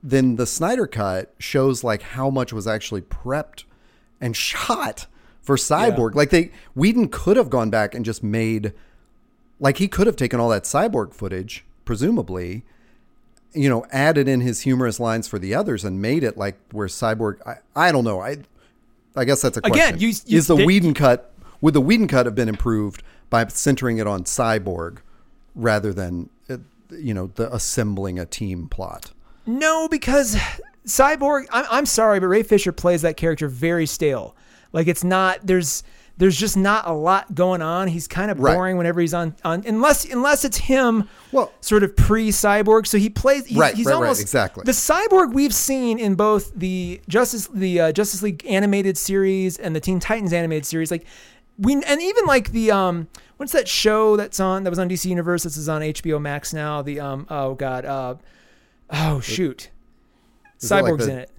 Then the Snyder cut shows like how much was actually prepped and [LAUGHS] shot for Cyborg. Like they Whedon could have gone back and just made like he could have taken all that Cyborg footage, presumably, you know, added in his humorous lines for the others and made it like where Cyborg. I, I don't know. I I guess that's a question. Again, you- you- is the they- Whedon cut would the Whedon cut have been improved by centering it on Cyborg rather than uh, you know the assembling a team plot? No, because Cyborg. I'm, I'm sorry, but Ray Fisher plays that character very stale. Like it's not. There's there's just not a lot going on. He's kind of Right. boring whenever he's on on unless unless it's him. Well- sort of pre-cyborg. So he plays. He's, Right, he's right, right, almost exactly. the cyborg we've seen in both the Justice the uh, Justice League animated series and the Teen Titans animated series. Like we and even like the um what's that show that's on that was on DC Universe this is on HBO Max now. The um oh god uh oh shoot Is it like cyborg's the- in it.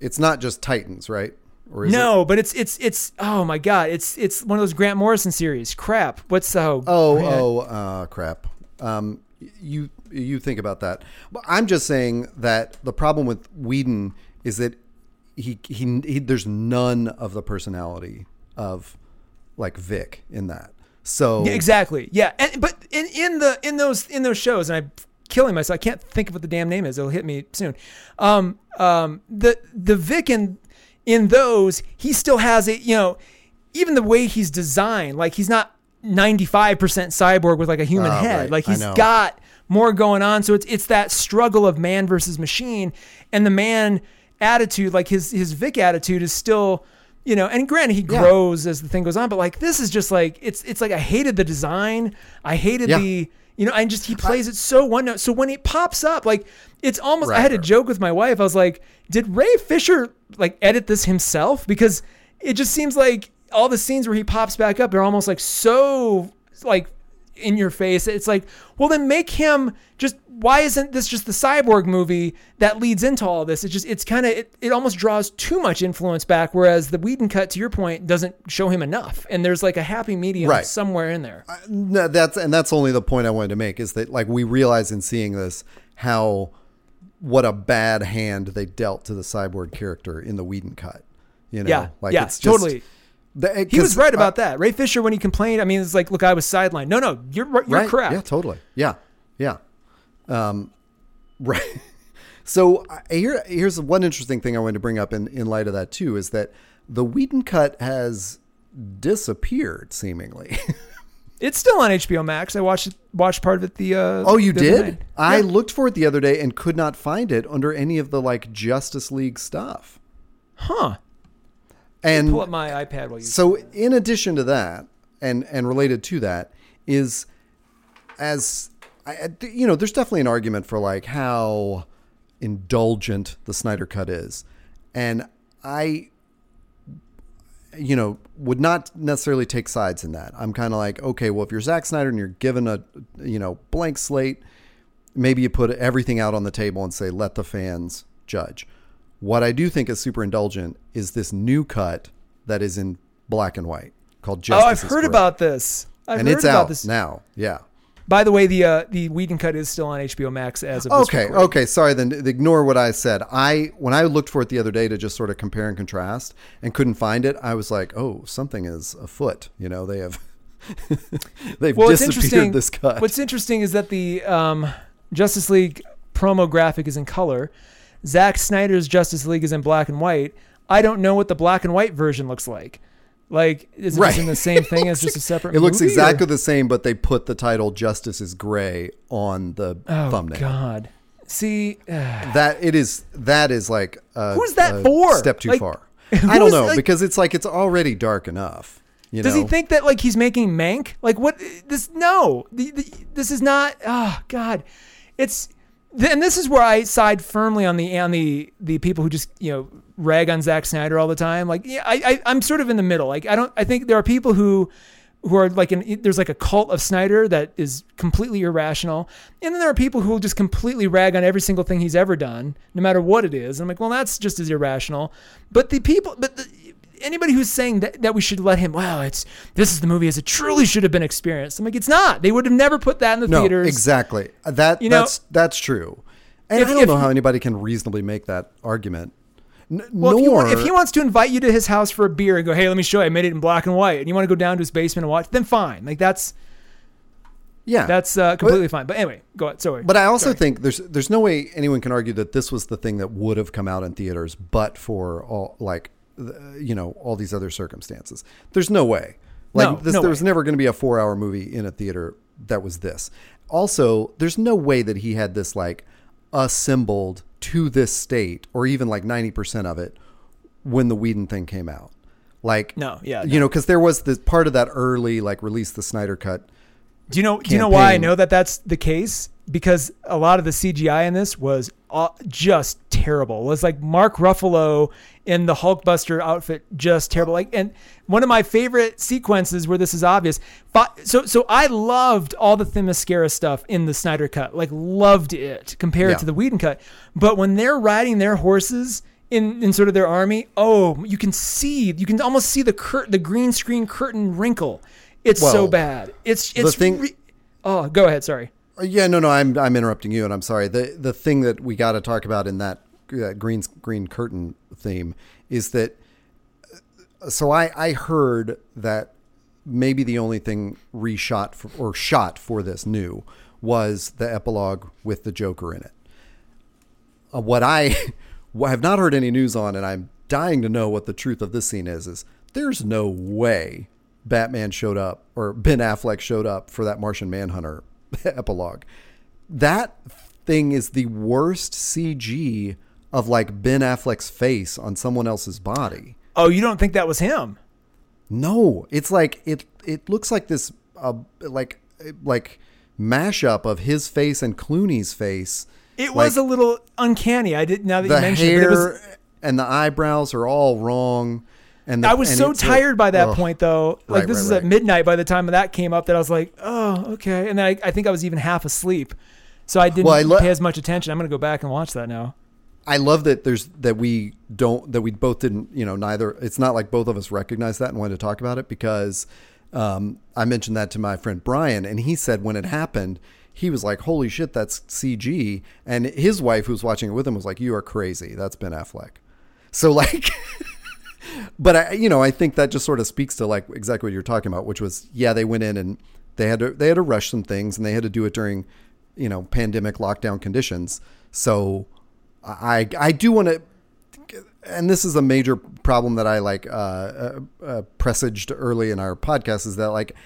It's not just Titans, right? Or is no, It? but it's it's it's oh my god, it's it's one of those Grant Morrison series. Crap. What's the Oh, Grant- oh, uh, crap. Um, you you think about that. But I'm just saying that the problem with Whedon is that he, he he there's none of the personality of like Vic in that. So Yeah, exactly. Yeah, and but in in the in those in those shows, and I'm killing myself. I can't think of what the damn name is. It'll hit me soon. Um, um, the the Vic in in those, he still has it. You know, even the way he's designed, like he's not 95% cyborg with like a human Oh, head. right. Like he's got more going on. So it's it's that struggle of man versus machine, and the man attitude, like his his Vic attitude, is still. You know, and granted, he Yeah. grows as the thing goes on, but like this is just like it's it's like I hated the design, I hated Yeah. the you know, and just he plays it so one note. So when it pops up, like it's almost. I had a joke with my wife. I was like, "Did Ray Fisher like edit this himself?" Because it just seems like all the scenes where he pops back up are almost like so like in your face. It's like, well, then make him just. Why isn't this just the cyborg movie that leads into all this? It just it's kind of it, it almost draws too much influence back, whereas the Whedon cut, to your point, doesn't show him enough. And there's like a happy medium Right. somewhere in there. No, that's and that's only the point I wanted to make is that like we realize in seeing this how what a bad hand they dealt to the cyborg character in the Whedon cut. You know, Yeah, like yeah, it's just, totally. the- He was right uh, about that. Ray Fisher, when he complained, I mean, it's like, look, I was sidelined. No, no, you're you're right? correct. Yeah, totally. Yeah, yeah. Um, [LAUGHS] right. So here, here's one interesting thing I wanted to bring up in, in light of that too is that the Whedon cut has disappeared seemingly. [LAUGHS] It's still on HBO Max. I watched watched part of it. The uh, oh, you the did? night. I Yeah. looked for it the other day and could not find it under any of the like Justice League stuff. huh? And Pull up my iPad while you. So, in addition to that, and and related to that, is as I, you know, there's definitely an argument for like how indulgent the Snyder Cut is, and I, you know, would not necessarily take sides in that. I'm kind of like, okay, well, if you're Zack Snyder and you're given a, you know, blank slate, maybe you put everything out on the table and say, let the fans judge. What I do think is super indulgent is this new cut that is in black and white called Justice. oh, I've heard Correct. about this. I've and heard it's about out this. now. Yeah. By the way, the uh, the Whedon cut is still on HBO Max as of Okay. Okay. Sorry. Then ignore what I said. I when I looked for it the other day to just sort of compare and contrast and couldn't find it, I was like, oh, something is afoot. You know, they have [LAUGHS] they've Well, disappeared this cut. What's interesting is that the um, Justice League promo graphic is in color. Zack Snyder's Justice League is in black and white. I don't know what the black and white version looks like. Like, is it Right. in the same thing [LAUGHS] as just a separate? It looks exactly or- the same, but they put the title "Justice is Gray" on the Oh thumbnail. God. See, uh, That it is. That is like a, Who's that a for? Step too Like, far. [LAUGHS] I don't know like- because it's like it's already dark enough. You does know? he think that like he's making Mank? Like what? This no. The, the, this is not. Oh God. It's and this is where I side firmly on the on the the people who just you know rag on Zack Snyder all the time. Like yeah, I, I I'm sort of in the middle. Like I don't. I think there are people who who are like an there's like a cult of Snyder that is completely irrational, and then there are people who will just completely rag on every single thing he's ever done, no matter what it is. And I'm like, well, that's just as irrational. But the people, but the, anybody who's saying that, that we should let him, wow, it's this is the movie as it truly should have been experienced. I'm like, it's not. They would have never put that in the no, theaters. exactly. That You know- that's that's true. And If- I don't if- know how anybody can reasonably make that argument. N- Well, if, want- if he wants to invite you to his house for a beer and go, hey, let me show you, I made it in black and white, and you want to go down to his basement and watch, then fine. Like that's yeah, that's uh, completely fine. But anyway, go ahead. Sorry. But I also Sorry. think there's there's no way anyone can argue that this was the thing that would have come out in theaters, but for all like you know all these other circumstances. There's no way. Like No, this, no there was way. never going to be a four hour movie in a theater that was this. Also, there's no way that he had this like assembled to this state, or even like ninety percent of it, when the Whedon thing came out. Like No, yeah, you know, because there was this part of that early like release the Snyder cut. Do you know? Do you know why I know that that's the case? Because a lot of the CGI in this was uh, just terrible. It was like Mark Ruffalo in the Hulkbuster outfit, just terrible. Like, and one of my favorite sequences where this is obvious. So, so I loved all the Themyscira stuff in the Snyder cut. Like, loved it compared Yeah. to the Whedon cut. But when they're riding their horses in in sort of their army. Oh, you can see, you can almost see the cur- the green screen curtain wrinkle. It's so bad. It's it's thing- re- oh, go ahead. Sorry. Uh, Yeah, no, no, I'm I'm interrupting you, and I'm sorry. the The thing that we got to talk about in that uh, green green curtain theme is that. uh, So I I heard that maybe the only thing reshot for, or shot for this new was the epilogue with the Joker in it. Uh, what I [LAUGHS] what I have not heard any news on, and I'm dying to know what the truth of this scene is, is there's no way Batman showed up or Ben Affleck showed up for that Martian Manhunter [LAUGHS] epilogue. That thing is the worst CG of like Ben Affleck's face on someone else's body. Oh, you don't think that was him? No, it's like it. It looks like this, uh, like like mashup of his face and Clooney's face. It was a little uncanny. I did now that you mentioned it. hair But it was, and the eyebrows are all wrong. And the, I was and so it's like- tired by that ugh. point, though. Like Right, this right, is right. at midnight by the time that came up. That I was like, oh, okay. And then I, I think I was even half asleep, so I didn't Well, I lo- pay as much attention. I'm gonna go back and watch that now. I love that there's that we don't that we both didn't you know neither it's not like both of us recognized that and wanted to talk about it because um, I mentioned that to my friend Brian and he said when it happened he was like holy shit that's CG and his wife who was watching it with him was like you are crazy that's Ben Affleck so like [LAUGHS] but I you know I think that just sort of speaks to like exactly what you're talking about which was yeah they went in and they had to they had to rush some things and they had to do it during you know pandemic lockdown conditions. So I I do want to, and this is a major problem that I like uh, uh, uh, presaged early in our podcast is that like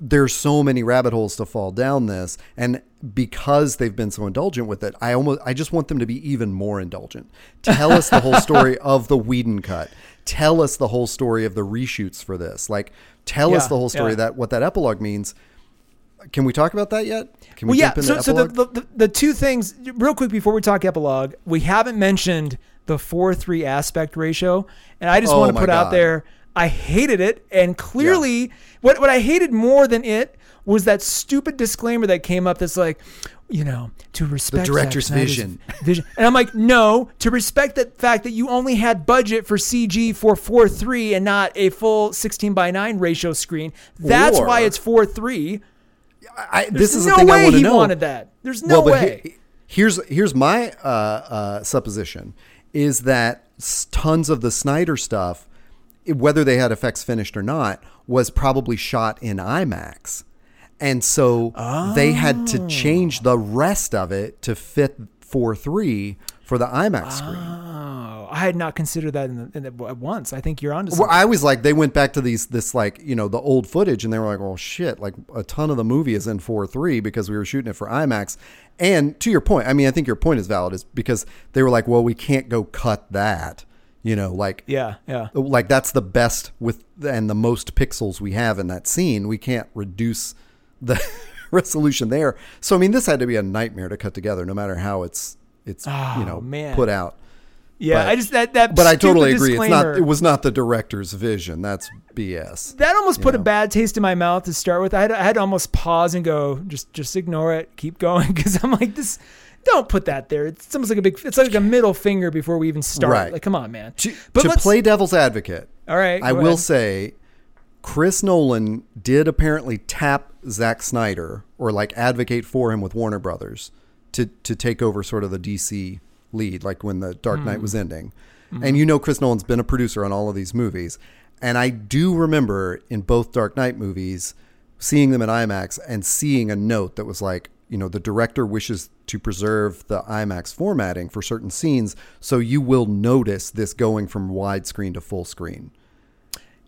there's so many rabbit holes to fall down this, and because they've been so indulgent with it, I almost I just want them to be even more indulgent. Tell us the whole story [LAUGHS] of the Whedon cut. Tell us the whole story of the reshoots for this. Like tell us the whole story yeah. that what that epilogue means. Can we talk about that yet? Can we Well, yeah. So, so the, the, the two things, real quick before we talk epilogue, we haven't mentioned the four three aspect ratio, and I just Oh want to put out there, I hated it, and clearly, what what I hated more than it was that stupid disclaimer that came up that's like, you know, to respect Zack director's vision. vision, and I'm like, no, to respect the fact that you only had budget for CG for four three and not a full sixteen by nine ratio screen. That's why it's four three. I, this is no the thing I way want to he know. wanted that. There's no but way. he- here's here's my uh, uh, supposition is that tons of the Snyder stuff, i- whether they had effects finished or not, was probably shot in IMAX, and so they had to oh. change the rest of it to fit four three for the IMAX oh, screen. Oh, I had not considered that in the, in the, at once. I think you're onto Well, something. I was like, they went back to these, this like, you know, the old footage, and they were like, oh shit!" Like a ton of the movie is in four three because we were shooting it for IMAX. And to your point, I mean, I think your point is valid, is because they were like, "Well, we can't go cut that," you know, like, yeah, yeah. like that's the best with and the most pixels we have in that scene. We can't reduce the [LAUGHS] resolution there. So, I mean, this had to be a nightmare to cut together, no matter how it's it's you Oh, know man. put out. Yeah, But- I just that that. But I totally agree. It's not. It was not the director's vision. That's BS. that almost put a bad taste in my mouth to start with. I had, I had to almost pause and go, just just ignore it, keep going, [LAUGHS] because I'm like this. Don't put that there. It's almost like a big. It's like a middle finger before we even start. Right. Like, come on, man. To, But to play devil's advocate, All right, I will ahead. say Chris Nolan did apparently tap Zack Snyder or like advocate for him with Warner Brothers to to take over sort of the DC lead, like when the Dark Knight Hmm. was ending. Mm-hmm. And you know Chris Nolan's been a producer on all of these movies. And I do remember in both Dark Knight movies seeing them in IMAX and seeing a note that was like, you know, the director wishes to preserve the IMAX formatting for certain scenes, so you will notice this going from widescreen to full screen.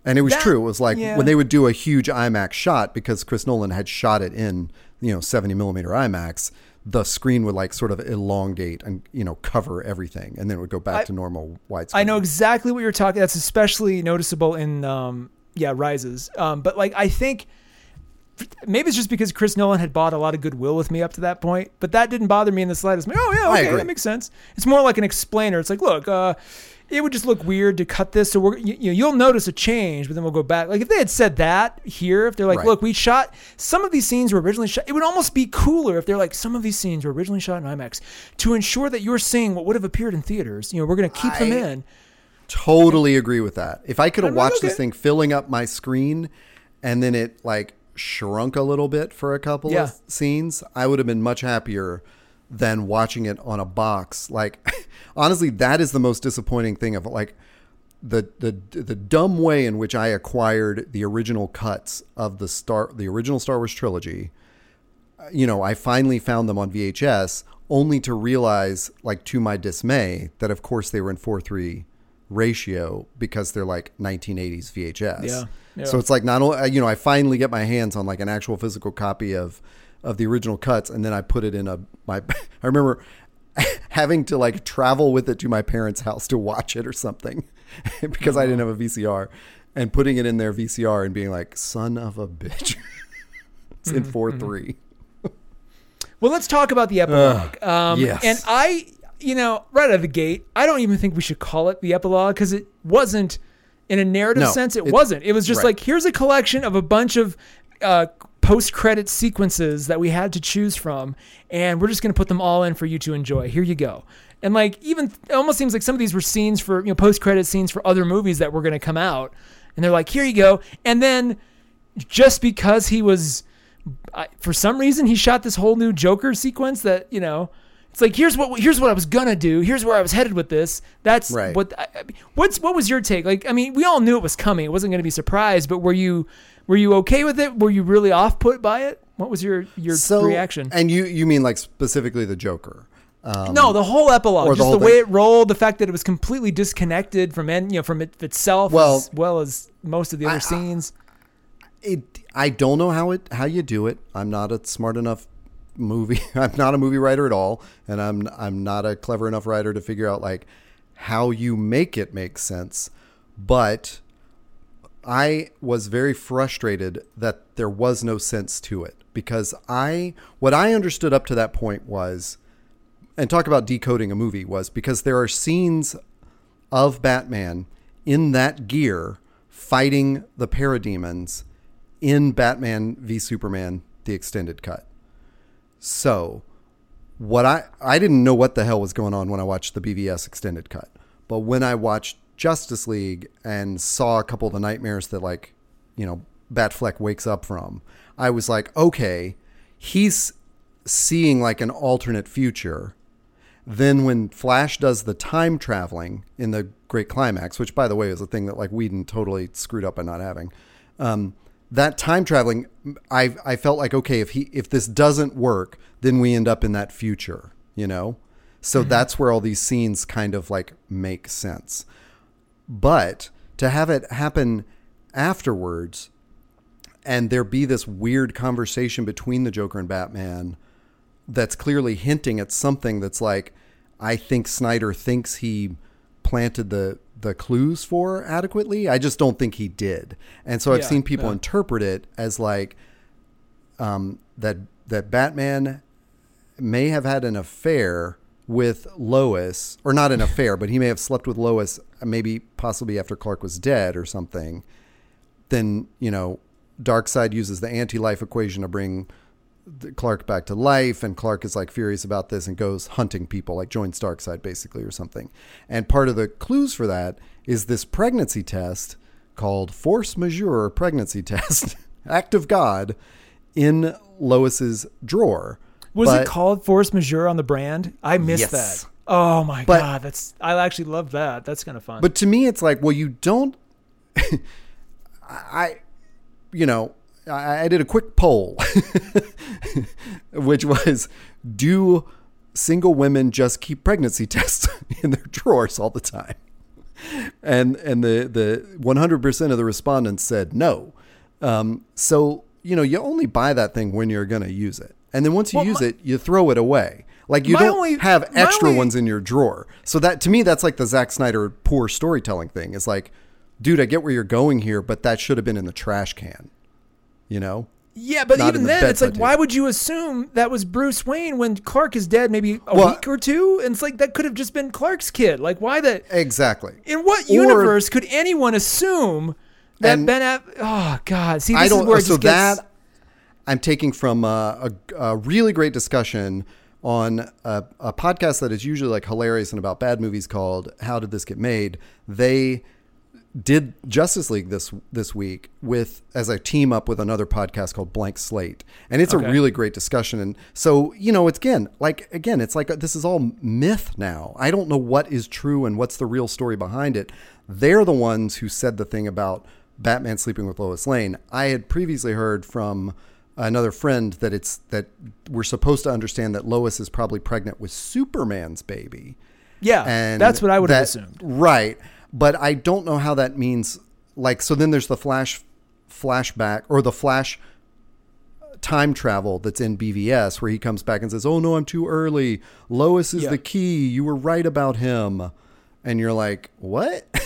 And it was That- true. It was like yeah. when they would do a huge IMAX shot because Chris Nolan had shot it in, you know, 70 millimeter IMAX, the screen would like sort of elongate and, you know, cover everything. And then it would go back I- to normal widescreen. I know exactly what you're talking. That's especially noticeable in um, yeah rises. Um, but like I think maybe it's just because Chris Nolan had bought a lot of goodwill with me up to that point, but that didn't bother me in the slightest. I'm like, oh yeah, okay, that makes sense. It's more like an explainer. It's like, look, uh, it would just look weird to cut this. So we're you, you know you'll notice a change, but then we'll go back. Like if they had said that here, if they're like, Right. look, we shot some of these scenes were originally shot. It would almost be cooler if they're like some of these scenes were originally shot in IMAX to ensure that you're seeing what would have appeared in theaters. You know, we're going to keep them in. Totally agree with that. If I could have like, watched this thing filling up my screen and then it like shrunk a little bit for a couple Yeah. of scenes, I would have been much happier than watching it on a box. Like [LAUGHS] honestly, that is the most disappointing thing of like the the the dumb way in which I acquired the original cuts of the Star the original Star Wars trilogy. You know, I finally found them on VHS only to realize like to my dismay that of course they were in 4:3 ratio because they're like 1980s VHS. Yeah, yeah. So it's like not only you know I finally get my hands on like an actual physical copy of of the original cuts and then I put it in a my [LAUGHS] I remember [LAUGHS] having to like travel with it to my parents' house to watch it or something [LAUGHS] because I didn't have a VCR and putting it in their VCR and being like son of a bitch. it's in four three Well, let's talk about the epilogue. um, yes. And I, you know, right out of the gate, I don't even think we should call it the epilogue because it wasn't, in a narrative No, sense, it, it- wasn't. It was just right. like here's a collection of a bunch of uh, post-credit sequences that we had to choose from, and we're just going to put them all in for you to enjoy. Here you go. And like even it almost seems like some of these were scenes for you know post-credit scenes for other movies that were going to come out, and they're like, here you go. And then just because he was I, for some reason he shot this whole new Joker sequence that you know it's like here's what here's what I was gonna do. Here's where I was headed with this. That's Right. what I, I what's what was your take? Like I mean we all knew it was coming. It wasn't gonna be a surprise but were you were you okay with it? Were you really off put by it? What was your your So reaction? And you you mean like specifically the Joker? Um, no the whole epilogue. or the just the, way it rolled the fact that it was completely disconnected from en- you know from it itself Well, as well as most of the other I- scenes. it I don't know how it how you do it. I'm not a smart enough movie. [LAUGHS] I'm not a movie writer at all, and I'm I'm not a clever enough writer to figure out like how you make it make sense. But I was very frustrated that there was no sense to it because I what I understood up to that point was and talk about decoding a movie was because there are scenes of Batman in that gear fighting the parademons in Batman v Superman the extended cut. So, what I I didn't know what the hell was going on when I watched the BVS extended cut. But when I watched Justice League and saw a couple of the nightmares that like, you know, Batfleck wakes up from, I was like, okay, he's seeing like an alternate future. Then when Flash does the time traveling in the Great Climax, which by the way is a thing that like Whedon totally screwed up by not having, um, that time traveling, I I felt like okay if he if this doesn't work, then we end up in that future, you know. So mm-hmm. that's where all these scenes kind of like make sense. But to have it happen afterwards, and there be this weird conversation between the Joker and Batman that's clearly hinting at something that's like I think Snyder thinks he planted the the clues for adequately. I just don't think he did. And so I've Yeah, seen people yeah. interpret it as like um, that that Batman may have had an affair with Lois, or not an affair, but he may have slept with Lois, maybe possibly after Clark was dead or something. Then you know, Darkseid uses the anti-life equation to bring Clark back to life, and Clark is like furious about this and goes hunting people, like joins Darkseid basically or something. And part of the clues for that is this pregnancy test called force majeure pregnancy [LAUGHS] test, act of God, in Lois's drawer. Was But- it called force majeure on the brand? I missed Yes. that. Oh my But- god, that's I actually love that. That's kind of fun. But to me, it's like, well, you don't. [LAUGHS] I, you know, I, I did a quick poll, [LAUGHS] which was, do single women just keep pregnancy tests [LAUGHS] in their drawers all the time? And and the the 100% of the respondents said no. Um, so you know, you only buy that thing when you're going to use it, and then once you Well, use my- it, you throw it away. Like you don't only- have extra only- ones in your drawer. So that to me, that's like the Zack Snyder poor storytelling thing. It's like, dude, I get where you're going here, but that should have been in the trash can. You know? Yeah, but not even the then, it's like, why would you assume that was Bruce Wayne when Clark is dead maybe a Well- week or two? And it's like, that could have just been Clark's kid. Like, why the. exactly. In what Or- universe could anyone assume that Ben Aff- Oh, God. See, this I is don't. where it So gets. that I'm taking from uh, a, a really great discussion on a, a podcast that is usually like hilarious and about bad movies called "How Did This Get Made." They did Justice League this this week with as I team up with another podcast called Blank Slate, and it's Okay. a really great discussion. And so you know, it's again like again, it's like this is all myth now. I don't know what is true and what's the real story behind it. They're the ones who said the thing about Batman sleeping with Lois Lane. I had previously heard from another friend that it's that we're supposed to understand that Lois is probably pregnant with Superman's baby. yeah, And that's what I would have assumed. Right. But I don't know how that means like so then there's the flash flashback or the flash time travel that's in BVS where he comes back and says, "Oh no, I'm too early. Lois is Yeah. the key. You were right about him." And you're like, "What?" [LAUGHS]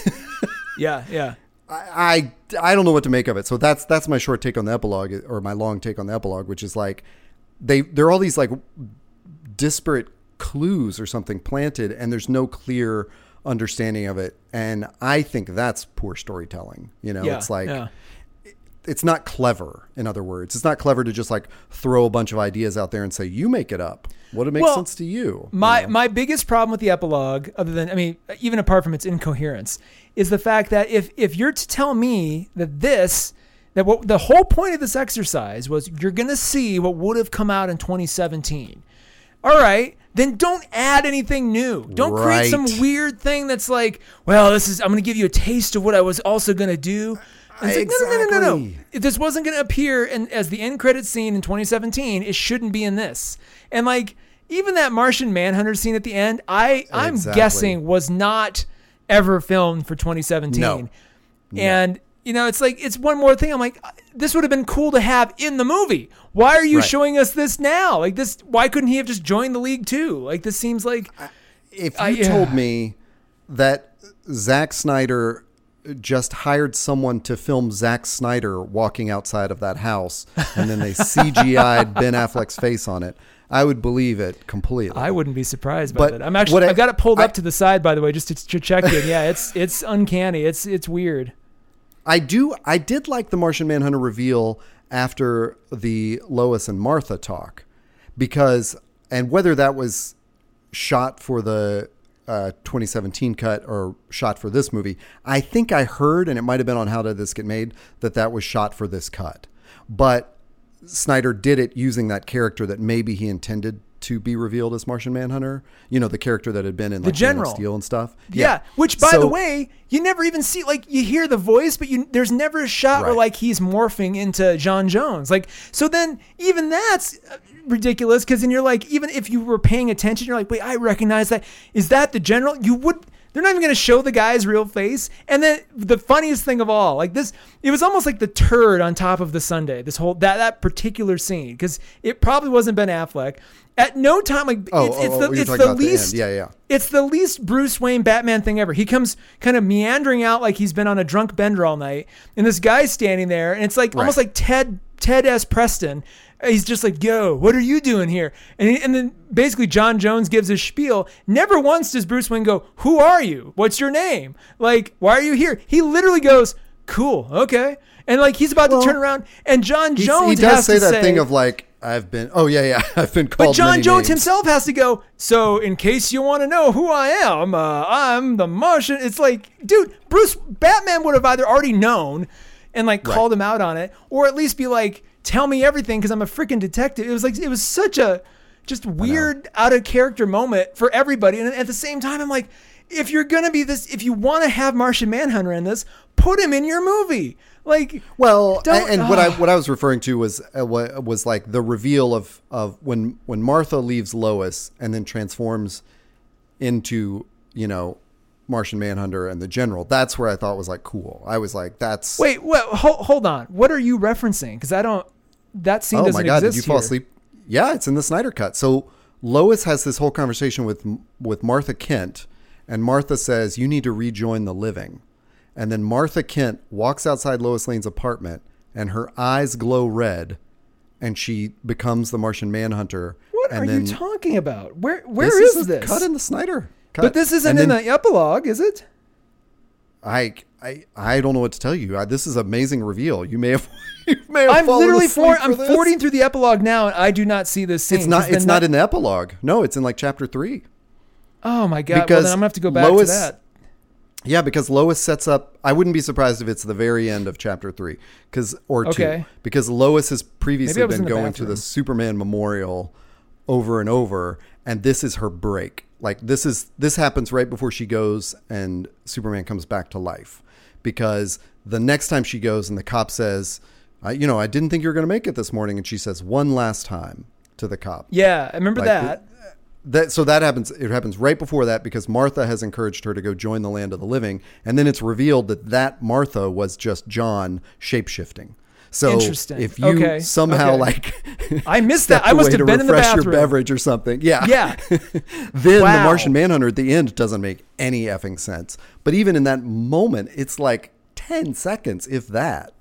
Yeah, yeah. I, I I don't know what to make of it. So that's that's my short take on the epilogue or my long take on the epilogue, which is like they there are all these like disparate clues or something planted and there's no clear understanding of it. And I think that's poor storytelling. You know, Yeah, it's like yeah. it's not clever, in other words. It's not clever to just like throw a bunch of ideas out there and say, you make it up. What it makes Well, sense to you. My you know? my biggest problem with the epilogue, other than I mean, even apart from its incoherence, is the fact that if if you're to tell me that this that what the whole point of this exercise was you're gonna see what would have come out in 2017. All right, then don't add anything new. Don't create some weird thing that's like, well, this is I'm gonna give you a taste of what I was also gonna do. And it's like, no, no, no, no, no, no. If this wasn't going to appear in, as the end credit scene in 2017, it shouldn't be in this. And like even that Martian Manhunter scene at the end, I I'm Exactly. guessing was not ever filmed for 2017. No. And you know, it's like it's one more thing. I'm like, this would have been cool to have in the movie. Why are you Right. showing us this now? Like this, why couldn't he have just joined the league too? Like this seems like if you I- yeah. told me that Zack Snyder just hired someone to film Zack Snyder walking outside of that house and then they [LAUGHS] CGI'd Ben Affleck's face on it, I would believe it completely. I wouldn't be surprised by But that. I'm actually what I- I've got it pulled I- up to the side by the way, just to, to check in. Yeah, it's it's uncanny. It's it's weird. I do. I did like the Martian Manhunter reveal after the Lois and Martha talk, because and whether that was shot for the uh, 2017 cut or shot for this movie, I think I heard, and it might have been on How Did This Get Made, that that was shot for this cut, but Snyder did it using that character that maybe he intended to be revealed as Martian Manhunter. You know, the character that had been in like Man of general. Steel and stuff. Yeah. Which, by So- the way, you never even see. Like, you hear the voice, but you there's never a shot where like he's morphing into J'onn J'onzz. Like, so then even that's uh, ridiculous because then you're like, even if you were paying attention, you're like, wait, I recognize that. Is that the general? You would. They're not even going to show the guy's real face. And then the funniest thing of all, like this, it was almost like the turd on top of the sundae. This whole that that particular scene because it probably wasn't Ben Affleck. At no time, like Oh, it's, oh, it's oh, the oh, it's talking the about the least Yeah, yeah. it's the least Bruce Wayne Batman thing ever. He comes kind of meandering out like he's been on a drunk bender all night, and this guy's standing there, and it's like almost like Ted Ted S. Preston. He's just like, "Yo, what are you doing here?" And he, and then basically J'onn J'onzz gives his spiel. Never once does Bruce Wayne go, "Who are you? What's your name? Like, why are you here?" He literally goes, "Cool, okay," and like he's about Well, to turn around, and J'onn J'onzz he does say that say, thing of like I've been. Oh yeah, yeah. [LAUGHS] I've been called. but J'onn J'onzz names. himself has to go. So, in case you want to know who I am, uh, I'm the Martian. It's like, dude, Bruce Batman would have either already known and like called him out on it, or at least be like, "Tell me everything," because I'm a freaking detective. It was like it was such a just weird, out of character moment for everybody, and at the same time, I'm like, if you're gonna be this, if you want to have Martian Manhunter in this, put him in your movie. Like, Well, and what I what I was referring to was uh, wa- was like the reveal of of when when Martha leaves Lois and then transforms into you know Martian Manhunter and the General. That's where I thought was like cool. I was like, that's wait, wait, hold, hold on. What are you referencing? Because I don't. That scene oh doesn't my god, did exist you fall here. asleep? Yeah, it's in the Snyder cut. So Lois has this whole conversation with with Martha Kent, and Martha says you need to rejoin the living, and then Martha Kent walks outside Lois Lane's apartment, and her eyes glow red, and she becomes the Martian Manhunter. What and are you talking about? Where where this is a this? cut in the Snyder? Cut. but this isn't in then the epilogue, is it? I, I I don't know what to tell you. I, this is amazing reveal. You may have [LAUGHS] you may have I'm literally for, I'm this. forting through the epilogue now, and I do not see this scene. It's not. It's not in the epilogue. No, it's in like chapter three. Oh my god! well, because then I'm gonna have to go back Lois- to that. Yeah, because Lois sets up. I wouldn't be surprised if it's the very end of chapter three, because or Okay. two, because Lois has previously Maybe I was been going to the Superman memorial over and over, and this is her break. Like this is this happens right before she goes, and Superman comes back to life, because the next time she goes, and the cop says, I, "You know, I didn't think you were going to make it this morning," and she says one last time to the cop. Yeah, I remember Like, that. That so that happens. It happens right before that because Martha has encouraged her to go join the land of the living, and then it's revealed that that Martha was just J'onn shapeshifting. So Interesting. if you Okay, somehow okay. like I missed that. I must have to been in the refresh your beverage or something, yeah, Yeah. [LAUGHS] then Wow. the Martian Manhunter at the end doesn't make any effing sense. But even in that moment, it's like ten seconds, if that.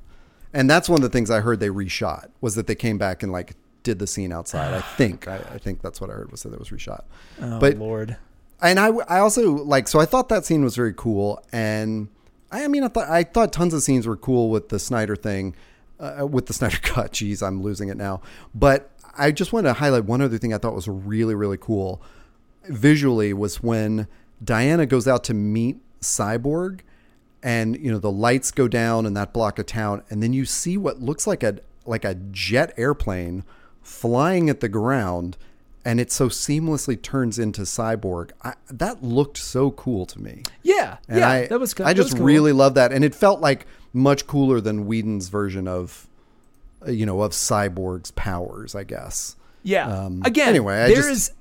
And that's one of the things I heard they reshot was that they came back and like did the scene outside. I [SIGHS] think I, I think that's what I heard was that it was reshot. Oh but Lord. and I, I also like so I thought that scene was very cool and I, I mean I thought I thought tons of scenes were cool with the Snyder thing uh, with the Snyder [LAUGHS] cut jeez I'm losing it now. But I just wanted to highlight one other thing I thought was really really cool visually was when Diana goes out to meet Cyborg and you know the lights go down in that block of town and then you see what looks like a like a jet airplane flying at the ground and it so seamlessly turns into cyborg I, that looked so cool to me Yeah, and yeah, I, that was. co- I just cool. really love that and it felt like much cooler than Whedon's version of uh, you know of cyborg's powers I guess Yeah. Um, Again, anyway, I there's just-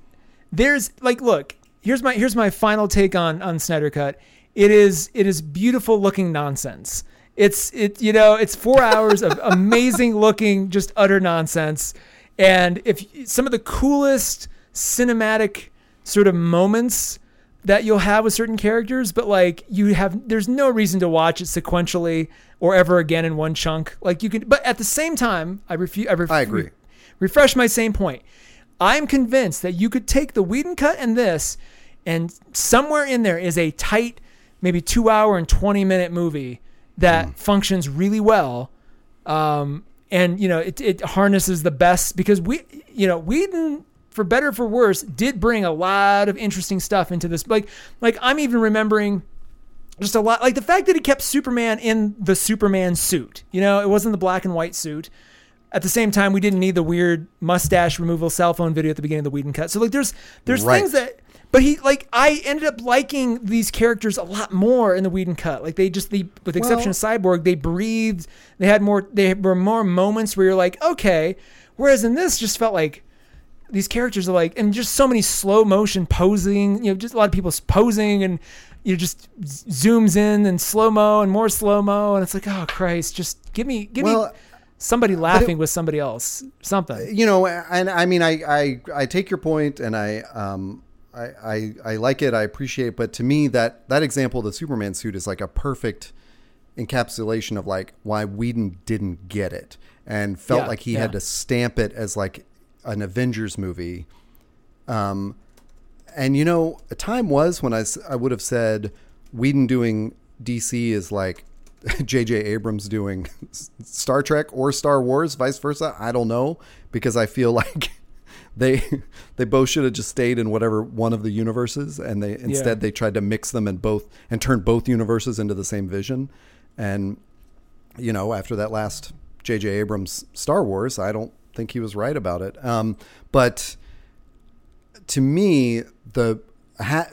there's like look, here's my here's my final take on on Snyder Cut. It is it is beautiful looking nonsense. It's it you know, it's 4 hours of [LAUGHS] amazing looking just utter nonsense. And if some of the coolest cinematic sort of moments that you'll have with certain characters, but like you have, there's no reason to watch it sequentially or ever again in one chunk. Like you can, but at the same time, I refuse. I, ref- I agree. refresh my same point. I'm convinced that you could take the Whedon cut and this, and somewhere in there is a tight, maybe two hour and 20 minute movie that Mm. functions really well. Um, and you know, it, it harnesses the best because we, you know, Whedon, for better or for worse, did bring a lot of interesting stuff into this. Like, like I'm even remembering just a lot like the fact that he kept Superman in the Superman suit. You know, it wasn't the black and white suit. At the same time, we didn't need the weird mustache removal cell phone video at the beginning of the Whedon cut. So like there's there's Right. things that but he like I ended up liking these characters a lot more in the Whedon cut. Like they just the with the exception of Cyborg, they breathed. They had more they were more moments where you're like, okay. Whereas in this just felt like these characters are like, and just so many slow motion posing, you know, just a lot of people posing and you know, just z- zooms in and slow mo and more slow mo. And it's like, oh Christ, just give me, give me somebody laughing with somebody else, something. you know, and I mean, I, I, I take your point, and I, um, I, I, I like it. I appreciate, it, but to me, that that example of the Superman suit is like a perfect encapsulation of like why Whedon didn't get it and felt Yeah, like he yeah. had to stamp it as like an Avengers movie. Um, and you know, a time was when I, I would have said Whedon doing DC is like [LAUGHS] J.J. Abrams doing [LAUGHS] Star Trek or Star Wars, vice versa. I don't know because I feel [LAUGHS] like they [LAUGHS] they both should have just stayed in whatever one of the universes, and they instead they tried to mix them and both and turn both universes into the same vision. And you know, after that last J.J. Abrams Star Wars, I don't think he was right about it. Um, but to me, the ha-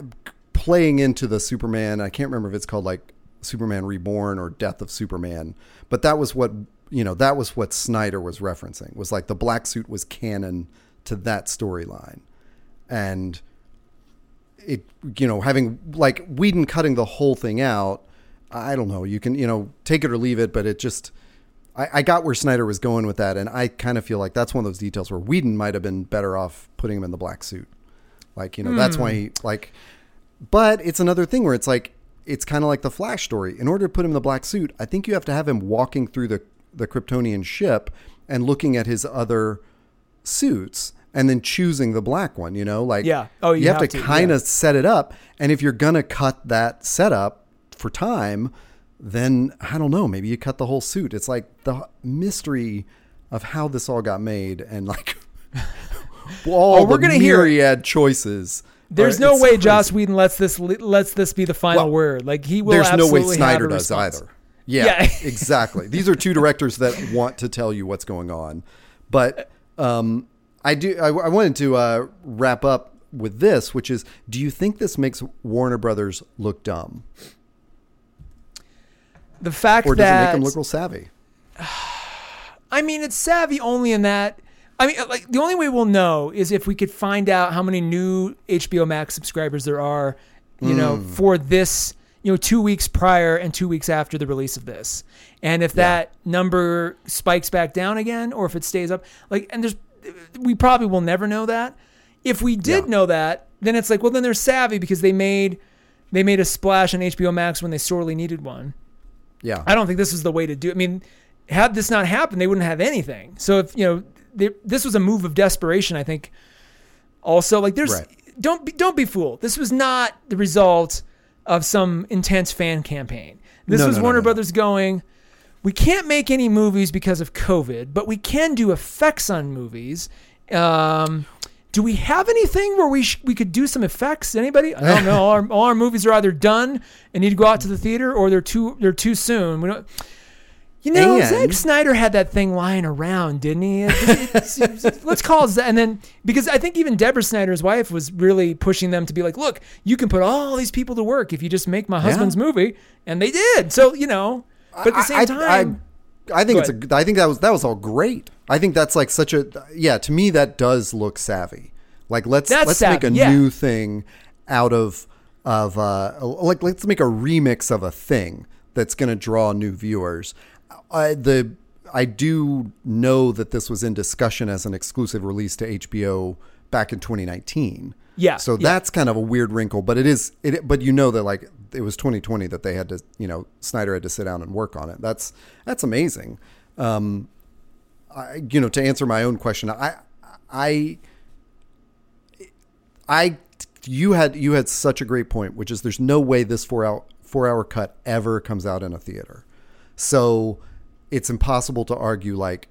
playing into the Superman, I can't remember if it's called like Superman Reborn or Death of Superman, but that was what you know. That was what Snyder was referencing. Was like the black suit was canon to that storyline, and it you know having like Whedon cutting the whole thing out. I don't know. You can you know take it or leave it, but it just. I, I got where Snyder was going with that, and I kind of feel like that's one of those details where Whedon might have been better off putting him in the black suit. Like, you know, that's why he, hmm. like, but it's another thing where it's like, it's kind of like the Flash story. In order to put him in the black suit, I think you have to have him walking through the, the Kryptonian ship and looking at his other suits and then choosing the black one, you know? Like Yeah. Oh, you have, have to, to, kind yeah. of set it up. And if you're going to cut that setup for time, then I don't know, maybe you cut the whole suit. It's like the mystery of how this all got made and like [LAUGHS] all Oh, we're the gonna hear myriad choices. There's no way crazy. Joss Whedon lets this lets this be the final Well, word. Like he will. There's no way Snyder does either. Yeah, Yeah. [LAUGHS] exactly. These are two directors that want to tell you what's going on. But um, I do. I, I wanted to uh, wrap up with this, which is: Do you think this makes Warner Brothers look dumb, The fact that or does it make them look real savvy? [SIGHS] I mean, it's savvy only in that. I mean, like the only way we'll know is if we could find out how many new HBO Max subscribers there are, you know, Hmm. for this, you know, two weeks prior and two weeks after the release of this, and if that number spikes back down again, or if it stays up. Like, and there's, we probably will never know that. If we did Yeah. know that, then it's like, well, then they're savvy because they made, they made a splash on HBO Max when they sorely needed one. Yeah, I don't think this is the way to do. it. I mean, had this not happened, they wouldn't have anything. So if you know, they, this was a move of desperation. I think. Also, like, there's Right. don't be don't be fooled. This was not the result of some intense fan campaign. This No, was no, Warner no. Brothers going. We can't make any movies because of COVID, but we can do effects on movies. Um, do we have anything where we sh- we could do some effects? Anybody? I don't know. [LAUGHS] All our, all our movies are either done and need to go out to the theater, or they're too they're too soon. We don't. You know, And- Zack Snyder had that thing lying around, didn't he? It's- it's- let's call it that. And then, because I think even Deborah Snyder's wife was really pushing them to be like, look, you can put all these people to work if you just make my husband's movie. And they did. So, you know, but at the same I, time, I, I think it's a. I think that was that was all great. I think that's like such a. Yeah, to me that does look savvy. Like let's That's let's make a yeah. new thing out of of uh like let's make a remix of a thing that's going to draw new viewers. I the I do know that this was in discussion as an exclusive release to HBO back in 2019. Yeah, So yeah. that's kind of a weird wrinkle, but it is it. But you know that like it was 2020 that they had to you know Snyder had to sit down and work on it. That's that's amazing. Um, I you know to answer my own question, I I I you had you had such a great point, which is there's no way this four hour four hour cut ever comes out in a theater. So it's impossible to argue like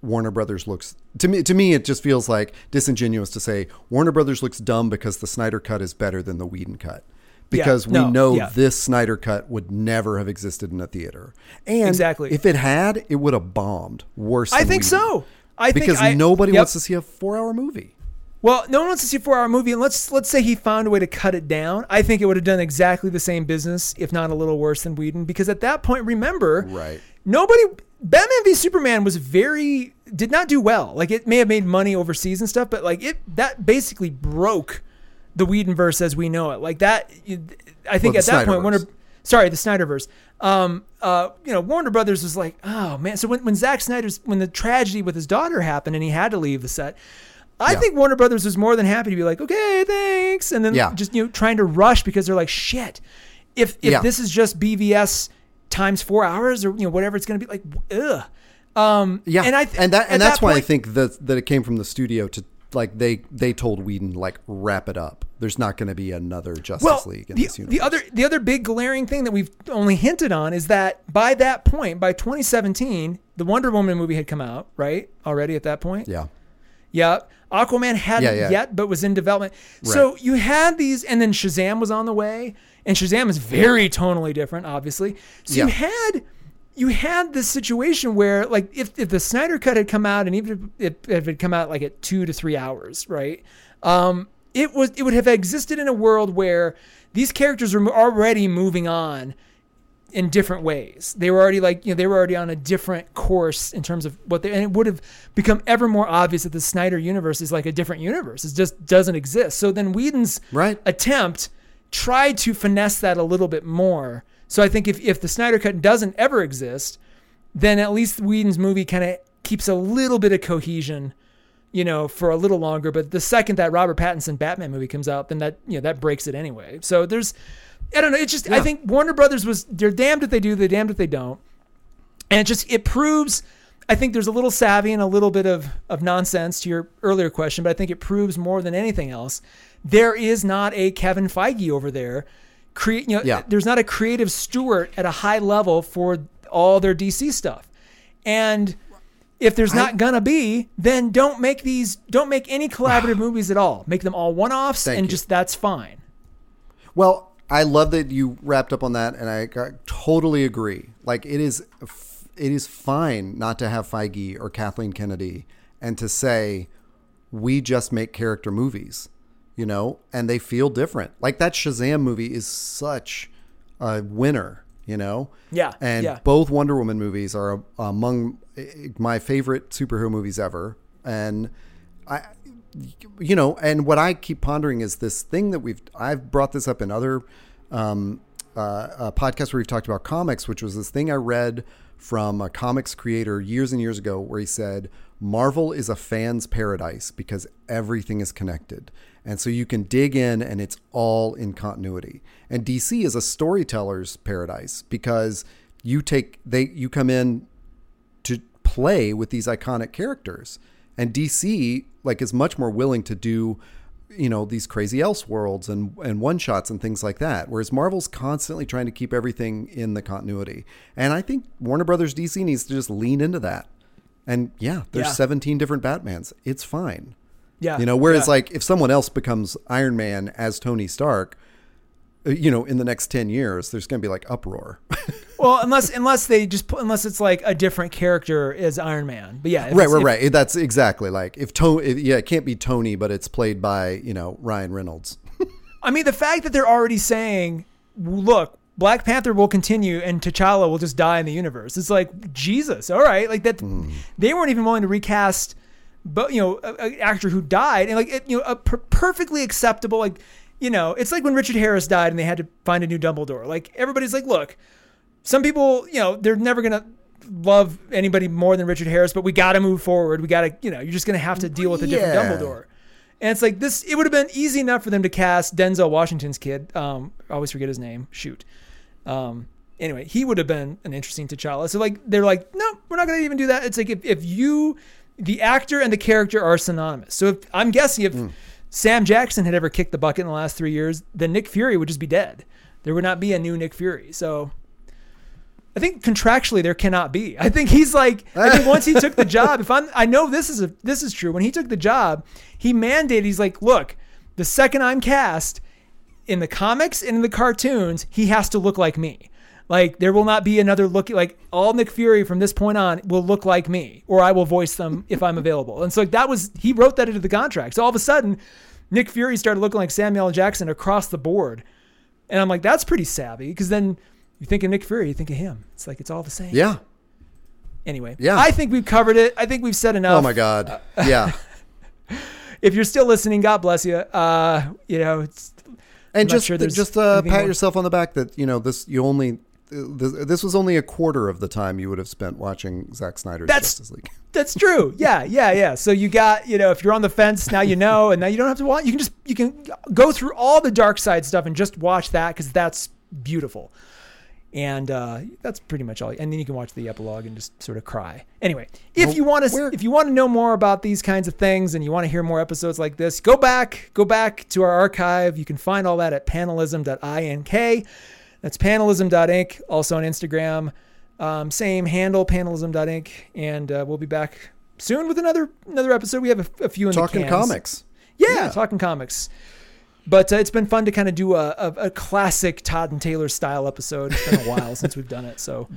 Warner Brothers looks to me to me it just feels like disingenuous to say Warner Brothers looks dumb because the Snyder cut is better than the Whedon cut. Because we no, know yeah. this Snyder cut would never have existed in a theater. And Exactly. if it had, it would have bombed worse I think Whedon. so. I think because I- nobody yep. wants to see a four hour movie. Well, no one wants to see a four-hour movie, and let's let's say he found a way to cut it down. I think it would have done exactly the same business, if not a little worse than Whedon, because at that point, remember, Right. Nobody, Batman v Superman was very did not do well. Like it may have made money overseas and stuff, but like it that basically broke the Whedonverse as we know it. Like that, you- I think Well, at that point, Warner, sorry, the Snyderverse. Um, uh, you know, Warner Brothers was like, oh man. So when when Zack Snyder's when the tragedy with his daughter happened and he had to leave the set. I Yeah. think Warner Brothers was more than happy to be like, okay, thanks, and then Yeah. just you know trying to rush because they're like, shit. If if Yeah. this is just BVS times four hours or you know whatever it's going to be like, ugh. Um, Yeah, and I and that and that's that why I think that that it came from the studio to like they they told Whedon like wrap it up. There's not going to be another Justice well, League in the, this universe. the other the other big glaring thing that we've only hinted on is that by that point, by 2017, the Wonder Woman movie had come out, right? Already at that point. yeah, Yeah. Aquaman hadn't Yeah, yeah. yet, but was in development. So you had these, and then Shazam was on the way, and Shazam is very tonally different, obviously. So you had you had this situation where, like, if, if the Snyder cut had come out, and even if, if it had come out like at two to three hours, right? Um, it was it would have existed in a world where these characters were already moving on in different ways. They were already like, you know, they were already on a different course in terms of what they, and it would have become ever more obvious that the Snyder universe is like a different universe. It just doesn't exist. So then Whedon's Right. attempt tried to finesse that a little bit more. So I think if, if the Snyder cut doesn't ever exist, then at least Whedon's movie kind of keeps a little bit of cohesion, you know, for a little longer. But the second that Robert Pattinson Batman movie comes out, then that you know that breaks it anyway. So there's, I don't know. It's just I think Warner Brothers was they're damned if they do, they're damned if they don't, and it just it proves I think there's a little savvy and a little bit of, of nonsense to your earlier question, but I think it proves more than anything else. There is not a Kevin Feige over there. Create, you know, Yeah. there's not a creative steward at a high level for all their DC stuff. And if there's not gonna be, then don't make these don't make any collaborative [SIGHS] movies at all. Make them all one-offs and you. just that's fine. Well, I love that you wrapped up on that, and I, I totally agree. Like it is, it is fine not to have Feige or Kathleen Kennedy, and to say we just make character movies, you know, and they feel different. Like that Shazam movie is such a winner, you know. Yeah, and yeah. both Wonder Woman movies are among eh, my favorite superhero movies ever, and I you know, and what I keep pondering is this thing that we've I've brought this up in other um, uh, uh, podcasts where we've talked about comics, which was this thing I read from a comics creator years and years ago, where he said Marvel is a fan's paradise because everything is connected, and so you can dig in and it's all in continuity. And DC is a storyteller's paradise because you take they you come in to play with these iconic characters. And DC like is much more willing to do, you know, these crazy else worlds and and one shots and things like that. Whereas Marvel's constantly trying to keep everything in the continuity. And I think Warner Brothers DC needs to just lean into that. And yeah, there's Yeah. 17 different Batmans. It's fine. Yeah. You know, whereas yeah. like if someone else becomes Iron Man as Tony Stark, Uh, you know, in the next 10 years, there's going to be like uproar. [LAUGHS] Well, unless unless they just unless it's like a different character is Iron Man. But yeah, right, it's- right, if- right. That's exactly like if Tony, yeah, it can't be Tony, but it's played by, you know, Ryan Reynolds. [LAUGHS] I mean, the fact that they're already saying, "Look, Black Panther will continue and T'Challa will just die in the universe." It's like Jesus. All right, like that. Mm. They weren't even willing to recast, but you know, an actor who died and like it, you know, a per- perfectly acceptable like. You know, it's like when Richard Harris died and they had to find a new Dumbledore. Like everybody's like, look, some people, you know, they're never gonna love anybody more than Richard Harris, but we got to move forward. We got to, you know, you're just gonna have to deal with a different Yeah. Dumbledore. And it's like this. It would have been easy enough for them to cast Denzel Washington's kid. Um, I always forget his name. Shoot. Um, anyway, he would have been an interesting T'Challa. So like, they're like, no, we're not gonna even do that. It's like if, if you, the actor and the character are synonymous. So if I'm guessing if Sam Jackson had ever kicked the bucket in the last three years, then Nick Fury would just be dead. There would not be a new Nick Fury. So I think contractually there cannot be. I think he's like I think once he took the [LAUGHS] job, if I'm I know this is a this is true. When he took the job, he mandated he's like, look, the second I'm cast in the comics and in the cartoons, he has to look like me. Like there will not be another look like all Nick Fury from this point on will look like me, or I will voice them if I'm available. And so like that was he wrote that into the contract. So all of a sudden, Nick Fury started looking like Samuel Jackson across the board. And I'm like, that's pretty savvy because then you think of Nick Fury, you think of him. It's like it's all the same. Yeah. Anyway, Yeah. I think we've covered it. I think we've said enough. Oh my God. Yeah. [LAUGHS] If you're still listening, God bless you. Uh, you know, it's And not just sure just uh, pat more. yourself on the back that you know this you only this, was only a quarter of the time you would have spent watching Zack Snyder's That's- Justice League. [LAUGHS] That's true. Yeah, yeah, yeah. So you got, you know, if you're on the fence, now you know, and now you don't have to watch. You can just you can go through all the Darkseid stuff and just watch that because that's beautiful. And uh, that's pretty much all. And then you can watch the epilogue and just sort of cry. Anyway, if Well, you want to, if you want to know more about these kinds of things and you want to hear more episodes like this, go back, go back to our archive. You can find all that at panelism.ink. That's panelism.inc. Also on Instagram. Um, same handle, panelism.inc. And uh, we'll be back soon with another another episode. We have a, a few in Talking comics. Yeah, Yeah. talking comics. But uh, it's been fun to kind of do a, a, a classic Todd and Taylor style episode. It's been a while [LAUGHS] since we've done it. So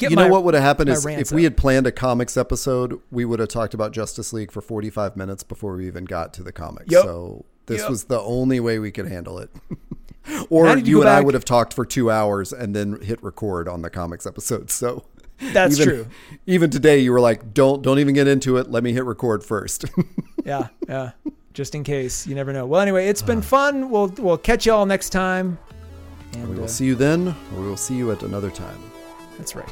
you my- know what would have happened is if we up. had planned a comics episode, we would have talked about Justice League for 45 minutes before we even got to the comics. Yep. So this Yep. was the only way we could handle it. [LAUGHS] [LAUGHS] or you you and I would have talked for two hours and then hit record on the comics episode. [LAUGHS] So that's even, true. Even today, you were like, "Don't don't even get into it. Let me hit record first. [LAUGHS] Yeah, yeah. Just in case, you never know. Well, anyway, it's been fun. We'll we'll catch y'all next time. And we will uh, see you then, or we will see you at another time. that's right.